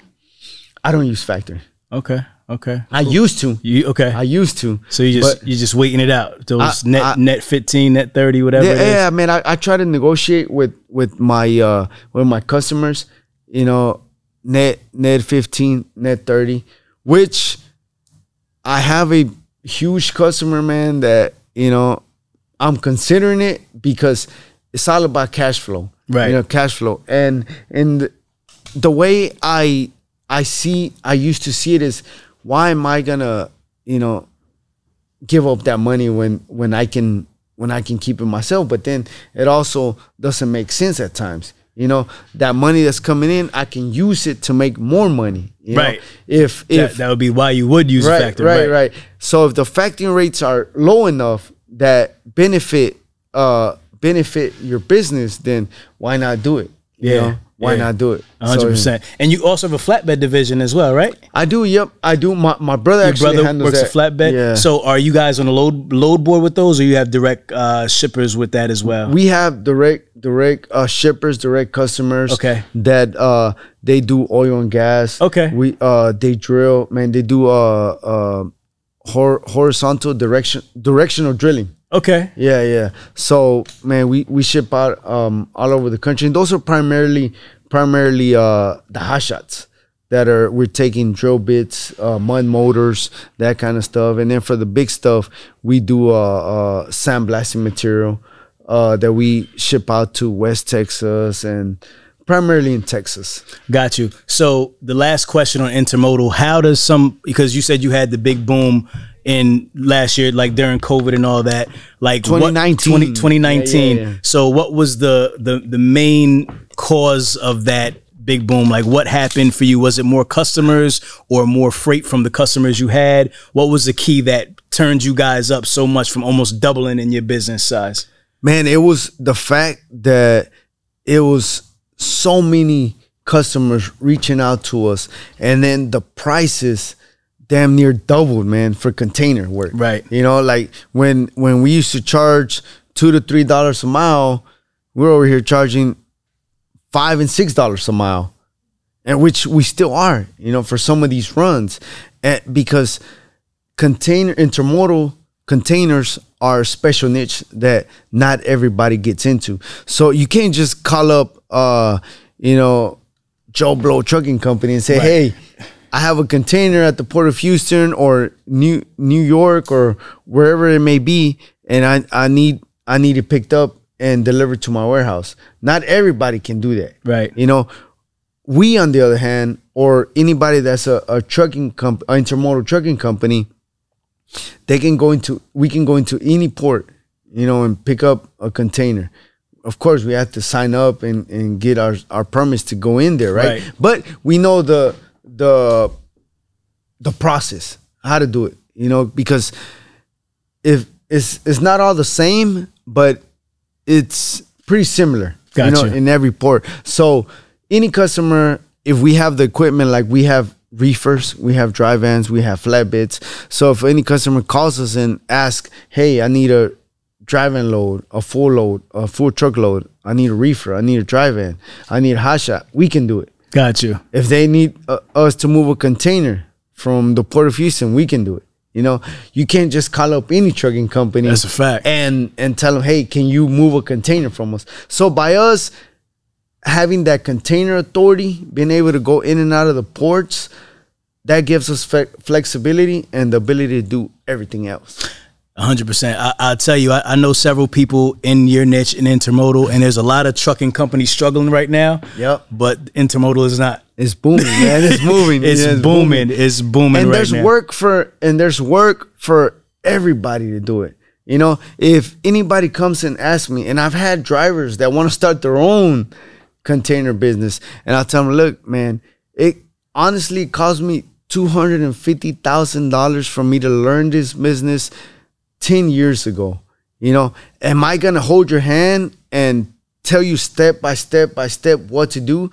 I don't use factoring. Okay, okay. I used to. You okay? I used to. so you just you're just waiting it out. Those I- net I- net fifteen, net thirty, whatever. yeah, it is. yeah, man. I, I try to negotiate with with my uh with my customers, you know, net net fifteen, net thirty, which I have a huge customer, man, that, you know, I'm considering it because it's all about cash flow. Right. You know, cash flow. And and the way I I see I used to see it is why am I gonna, you know, give up that money when when I can when I can keep it myself. But then it also doesn't make sense at times. You know, that money that's coming in, I can use it to make more money. you know? Right. If That, if that would be why you would use right, factor. right, right, So if the factoring rates are low enough that benefit uh benefit your business, then why not do it? You Yeah, know? Why yeah. not do it? A hundred So, percent. And you also have a flatbed division as well, right? I do. Yep, I do. My my brother Your actually brother handles works that. a flatbed. Yeah. So are you guys on a load load board with those, or you have direct uh, shippers with that as well? we have direct direct uh, shippers, direct customers. Okay. That uh they do oil and gas. Okay. We uh they drill, man. They do uh uh hor- horizontal direction directional drilling. Okay. Yeah, yeah. So man, we we ship out um all over the country, and those are primarily primarily uh the hot shots that are we're taking drill bits, uh, mud motors, that kind of stuff, and then for the big stuff, we do uh, uh sandblasting material uh that we ship out to West Texas and primarily in Texas. Got you. So the last question on intermodal: How does some because you said you had the big boom in last year, like during COVID and all that, like what- 2019. 20, 2019. Yeah, yeah, yeah. So what was the the the main cause of that? Big boom. Like, what happened for you? Was it more customers or more freight from the customers you had? What was the key that turned you guys up so much from almost doubling in your business size? man, it was the fact that it was so many customers reaching out to us, and then the prices damn near doubled, man, for container work. Right. You know, like when when we used to charge two to three dollars a mile, we're over here charging five and six dollars a mile, and which we still are. You know, for some of these runs, and because container intermodal containers are a special niche that not everybody gets into. So you can't just call up, uh, you know, Joe Blow Trucking Company and say, "Hey, I have a container at the port of Houston or New New York or wherever it may be, and I I need I need it picked up and delivered to my warehouse." Not everybody can do that, Right. You know, we on the other hand, or anybody that's a, a trucking comp, intermodal trucking company, they can go into we can go into any port, you know, and pick up a container. Of course, we have to sign up and, and get our, our permits to go in there, right? Right. But we know the the the process, how to do it, you know, because if it's it's not all the same, but it's pretty similar, you know, in every port. So any customer, if we have the equipment, like we have reefers, we have dry vans, we have flatbeds. So if any customer calls us and asks, "Hey, I need a driving load, a full load, a full truck load. I need a reefer. I need a dry van. I need a hot shot," we can do it. Got you. If they need uh, us to move a container from the port of Houston, we can do it. You know, you can't just call up any trucking company. That's a fact. And and tell them, hey, can you move a container from us? So by us having that container authority, being able to go in and out of the ports, that gives us flexibility and the ability to do everything else. Hundred percent. I, I'll tell you, I, I know several people in your niche in intermodal, and there's a lot of trucking companies struggling right now. Yep. But intermodal is not. It's booming, man. It's moving. It's, Yeah, booming. It's booming and right there's now. work for and there's work for everybody to do it you know if anybody comes and asks me and i've had drivers that want to start their own container business and i'll tell them look man it honestly cost me $250000 for me to learn this business 10 years ago you know am i gonna hold your hand and tell you step by step by step what to do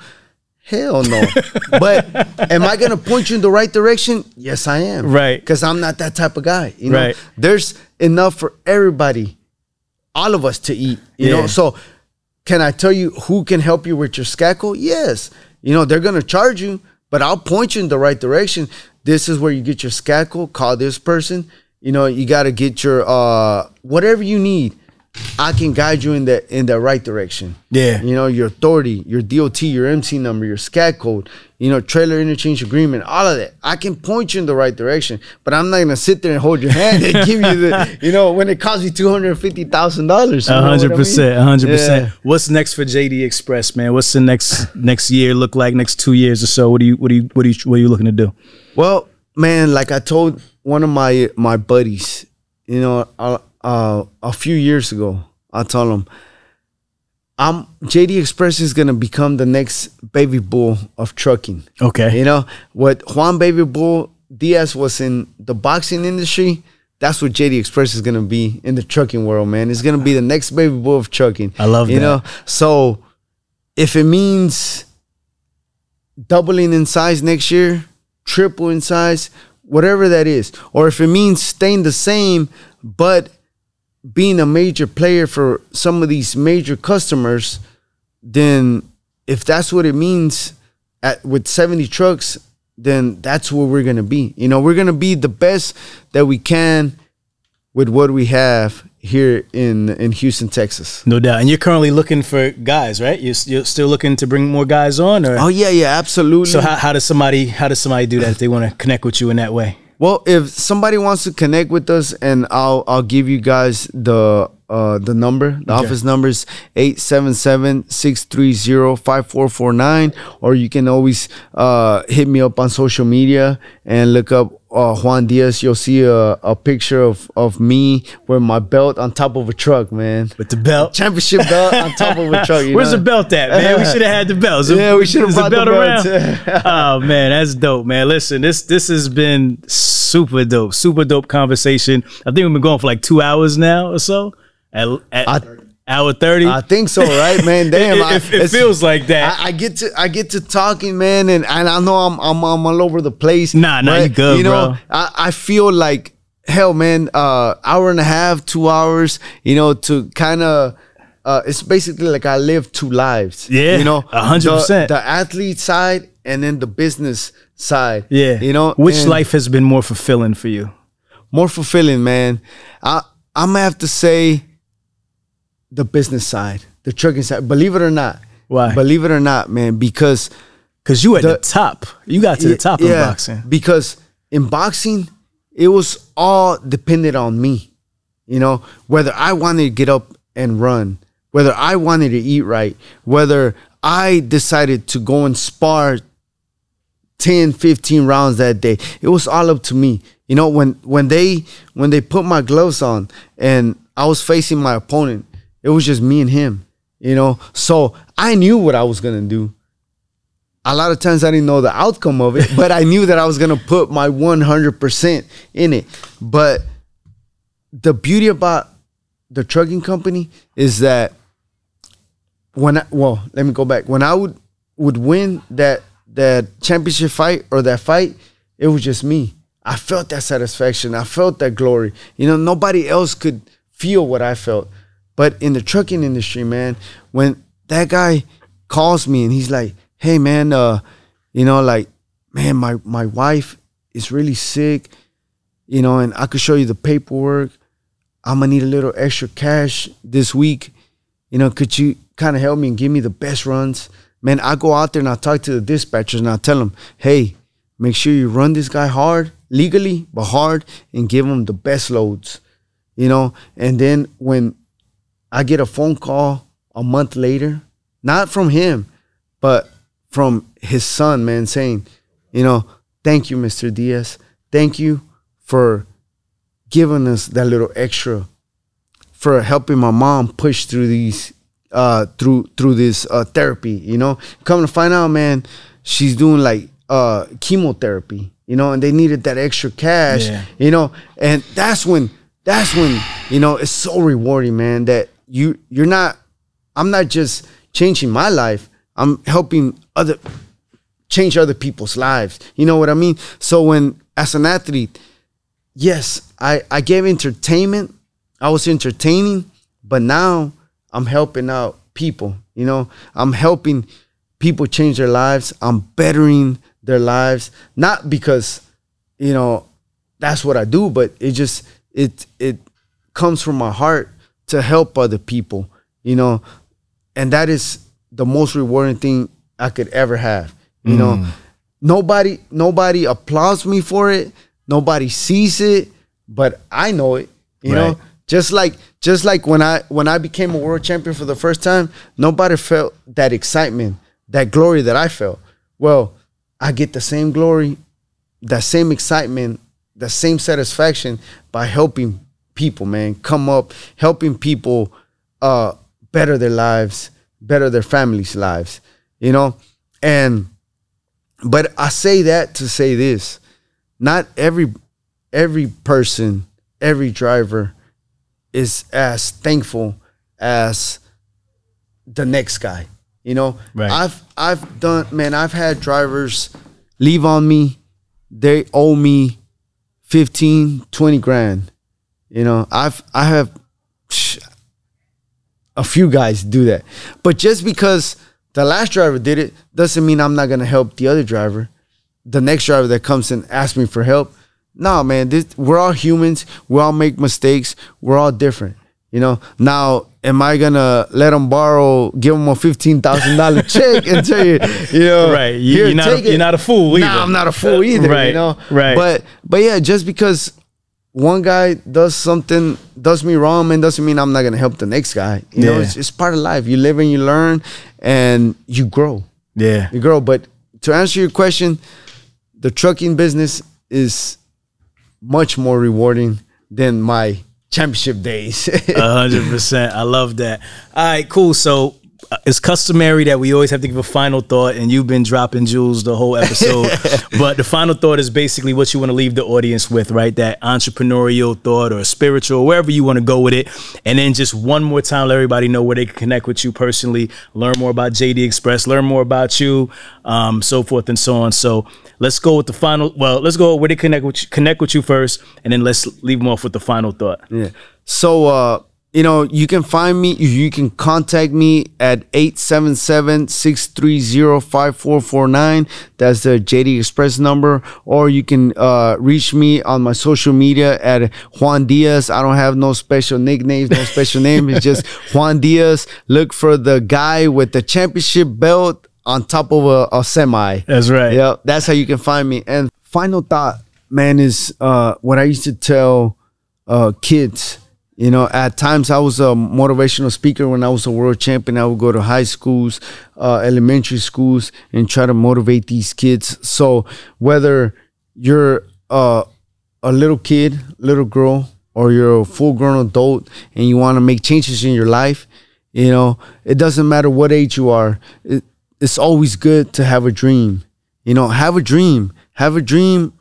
Hell no. but am I gonna point you in the right direction? Yes, I am. Right. Because I'm not that type of guy. You know, Right. there's enough for everybody, all of us to eat. You Yeah. know, so can I tell you who can help you with your scackle? Yes. You know, they're gonna charge you, but I'll point you in the right direction. This is where you get your scackle. Call this person. You know, you gotta get your uh whatever you need. I can guide you in the in the right direction. Yeah. You know, your authority, your DOT, your MC number, your SCAC code, you know, trailer interchange agreement, all of that. I can point you in the right direction, but I'm not gonna sit there and hold your hand and give you the, you know, when it costs you two hundred fifty thousand dollars. A hundred percent, a hundred percent. What's next for JD Express, man? What's the next next year look like? Next two years or so? What do you what do you what do you what are you looking to do? Well, man, like I told one of my my buddies, you know, uh, uh, a few years ago, I told him, "I'm JD Express is gonna become the next baby bull of trucking." Okay. You know what Juan Baby Bull Diaz was in the boxing industry. That's what JD Express is gonna be in the trucking world, man. It's gonna be the next baby bull of trucking. I love you that. know. So if it means doubling in size next year, triple in size, whatever that is, or if it means staying the same but being a major player for some of these major customers, then if that's what it means at with 70 trucks, then that's where we're gonna be. You know, we're gonna be the best that we can with what we have here in in Houston, Texas. No doubt. And you're currently looking for guys, right? You're, you're still looking to bring more guys on, or Oh yeah, yeah, absolutely. so? How, how does somebody how does somebody do that if they want to connect with you in that way? Well, if somebody wants to connect with us, and I'll I'll give you guys the uh the number. The office number is 877-630-5449 or you can always uh hit me up on social media and look up uh, Juan Diaz. You'll see a, a picture of of me with my belt on top of a truck, man. With the belt. Championship belt on top of a truck. you Where's know? the belt at, man? We should have had the belt. The- Yeah, we should have is the brought the belt belt. oh man, that's dope, man. Listen, this this has been super dope, super dope conversation. I think we've been going for like two hours now or so. At, at, I- Hour thirty. I think so, right, man? Damn, it, I- it- it feels like that. I, I get to I get to talking, man, and, and I know I'm, I'm I'm all over the place. Nah, nah, you good, You know, bro. I, I feel like hell, man. Uh, hour and a half, two hours. You know, to kind of. Uh, it's basically like I live two lives. Yeah, you know, a hundred the- percent. The athlete side and then the business side. yeah. you know, which and- life has been more fulfilling for you? more fulfilling, man. I I'm gonna have to say the business side, the trucking side. Believe it or not. Why? Believe it or not, man, because Because you at the, The- top. You got to the top yeah, of boxing. Because in boxing, it was all dependent on me. You know, whether I wanted to get up and run, whether I wanted to eat right, whether I decided to go and spar 10 15 rounds that day it was all up to me you know when when they when they put my gloves on and i was facing my opponent it was just me and him you know so i knew what i was gonna do a lot of times i didn't know the outcome of it but i knew that i was gonna put my 100% in it but the beauty about the trucking company is that when I, well, let me go back. When I would would win that that championship fight or that fight, it was just me. I felt that satisfaction. I felt that glory. You know, nobody else could feel what I felt. But in the trucking industry, man, when that guy calls me and he's like, "Hey, man, uh, you know, like, man, my my wife is really sick, you know, and I could show you the paperwork. I'm gonna need a little extra cash this week. You know, could you kind of help me and give me the best runs? Man, I go out there and I talk to the dispatchers and I tell them, hey, make sure you run this guy hard, legally, but hard, and give him the best loads. You know, and then when I get a phone call a month later, not from him, but from his son, man, saying, you know, thank you, Mr. Diaz. Thank you for giving us that little extra for helping my mom push through these uh through through this uh therapy you know come to find out man she's doing like uh chemotherapy you know and they needed that extra cash Yeah. you know and that's when that's when you know it's so rewarding man that you you're not i'm not just changing my life i'm helping other change other people's lives you know what i mean so when as an athlete yes, I, I gave entertainment. I was entertaining, but now I'm helping out people. You know, I'm helping people change their lives. I'm bettering their lives, not because, you know, that's what I do, but it just it it comes from my heart to help other people, you know, and that is the most rewarding thing I could ever have. You know, mm. nobody nobody applauds me for it. Nobody sees it, but I know it. You Right. know, just like just like when I when I became a world champion for the first time, nobody felt that excitement, that glory that I felt. Well, I get the same glory, that same excitement, the same satisfaction by helping people, man, come up, helping people uh better their lives, better their families' lives, you know? And but I say that to say this. Not every every person, every driver is as thankful as the next guy. You know, Right. I've I've done man, I've had drivers leave on me. They owe me 15, 20 grand. You know, I've I have a few guys do that. But just because the last driver did it doesn't mean I'm not gonna help the other driver. The next driver that comes and asks me for help. No, man, this, we're all humans. We all make mistakes. We're all different. You know. Now, am I gonna let them borrow, give them a fifteen thousand dollar check and tell you, you know, Right. You- you're not a- you're not a fool Nah. I'm not a fool either. Right, You know. right. But but yeah, just because one guy does something does me wrong, man, doesn't mean I'm not gonna help the next guy. You know, it's, it's part of life. You live and you learn, and you grow. Yeah. You grow. But to answer your question, the trucking business is much more rewarding than my championship days. A hundred percent. I love that. All right, cool. So it's customary that we always have to give a final thought, and you've been dropping jewels the whole episode. but the final thought is basically what you want to leave the audience with, right? That entrepreneurial thought or spiritual, wherever you want to go with it. And then just one more time, let everybody know where they can connect with you personally, learn more about JD Express, learn more about you, um, so forth and so on. So let's go with the final. Well, let's go where they connect with you, connect with you first, and then let's leave them off with the final thought. Yeah. So uh you know, you can find me, you can contact me at 877-630-5449. That's the JD Express number. Or you can uh, reach me on my social media at Juan Diaz. I don't have no special nicknames, no special name. It's just Juan Diaz. Look for the guy with the championship belt on top of a, a semi. That's right. Yeah, that's how you can find me. And final thought, man, is uh, what I used to tell uh, kids you know, at times I was a motivational speaker when I was a world champion. I would go to high schools, uh, elementary schools, and try to motivate these kids. So whether you're uh, a little kid, little girl, or you're a full grown adult and you want to make changes in your life, you know, it doesn't matter what age you are. It, it's always good to have a dream. You know, have a dream. Have a dream.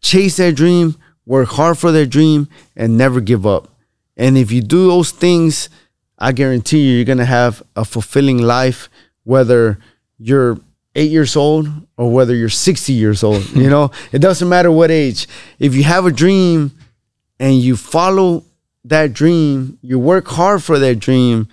Chase that dream work hard for their dream, and never give up. And if you do those things, I guarantee you, you're going to have a fulfilling life, whether you're eight years old or whether you're 60 years old. you know, it doesn't matter what age. If you have a dream and you follow that dream, you work hard for that dream.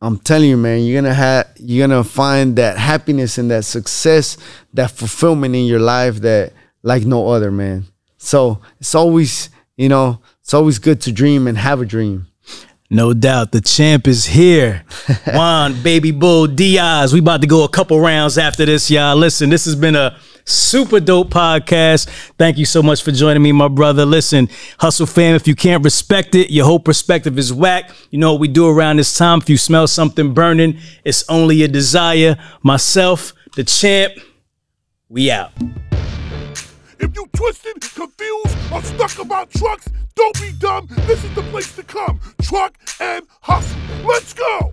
I'm telling you, man, you're gonna have you're gonna find that happiness and that success, that fulfillment in your life that like no other, man. So it's always, you know, it's always good to dream and have a dream. No doubt. The champ is here. Juan, Baby Bull, Diaz. We about to go a couple rounds after this, y'all. Listen, this has been a super dope podcast. Thank you so much for joining me, my brother. Listen, Hustle fam, if you can't respect it, your whole perspective is whack. You know what we do around this time. If you smell something burning, it's only a desire. Myself, the champ, we out. If you twisted, confused, or stuck about trucks, don't be dumb. This is the place to come. Truck N Hustle. Let's go.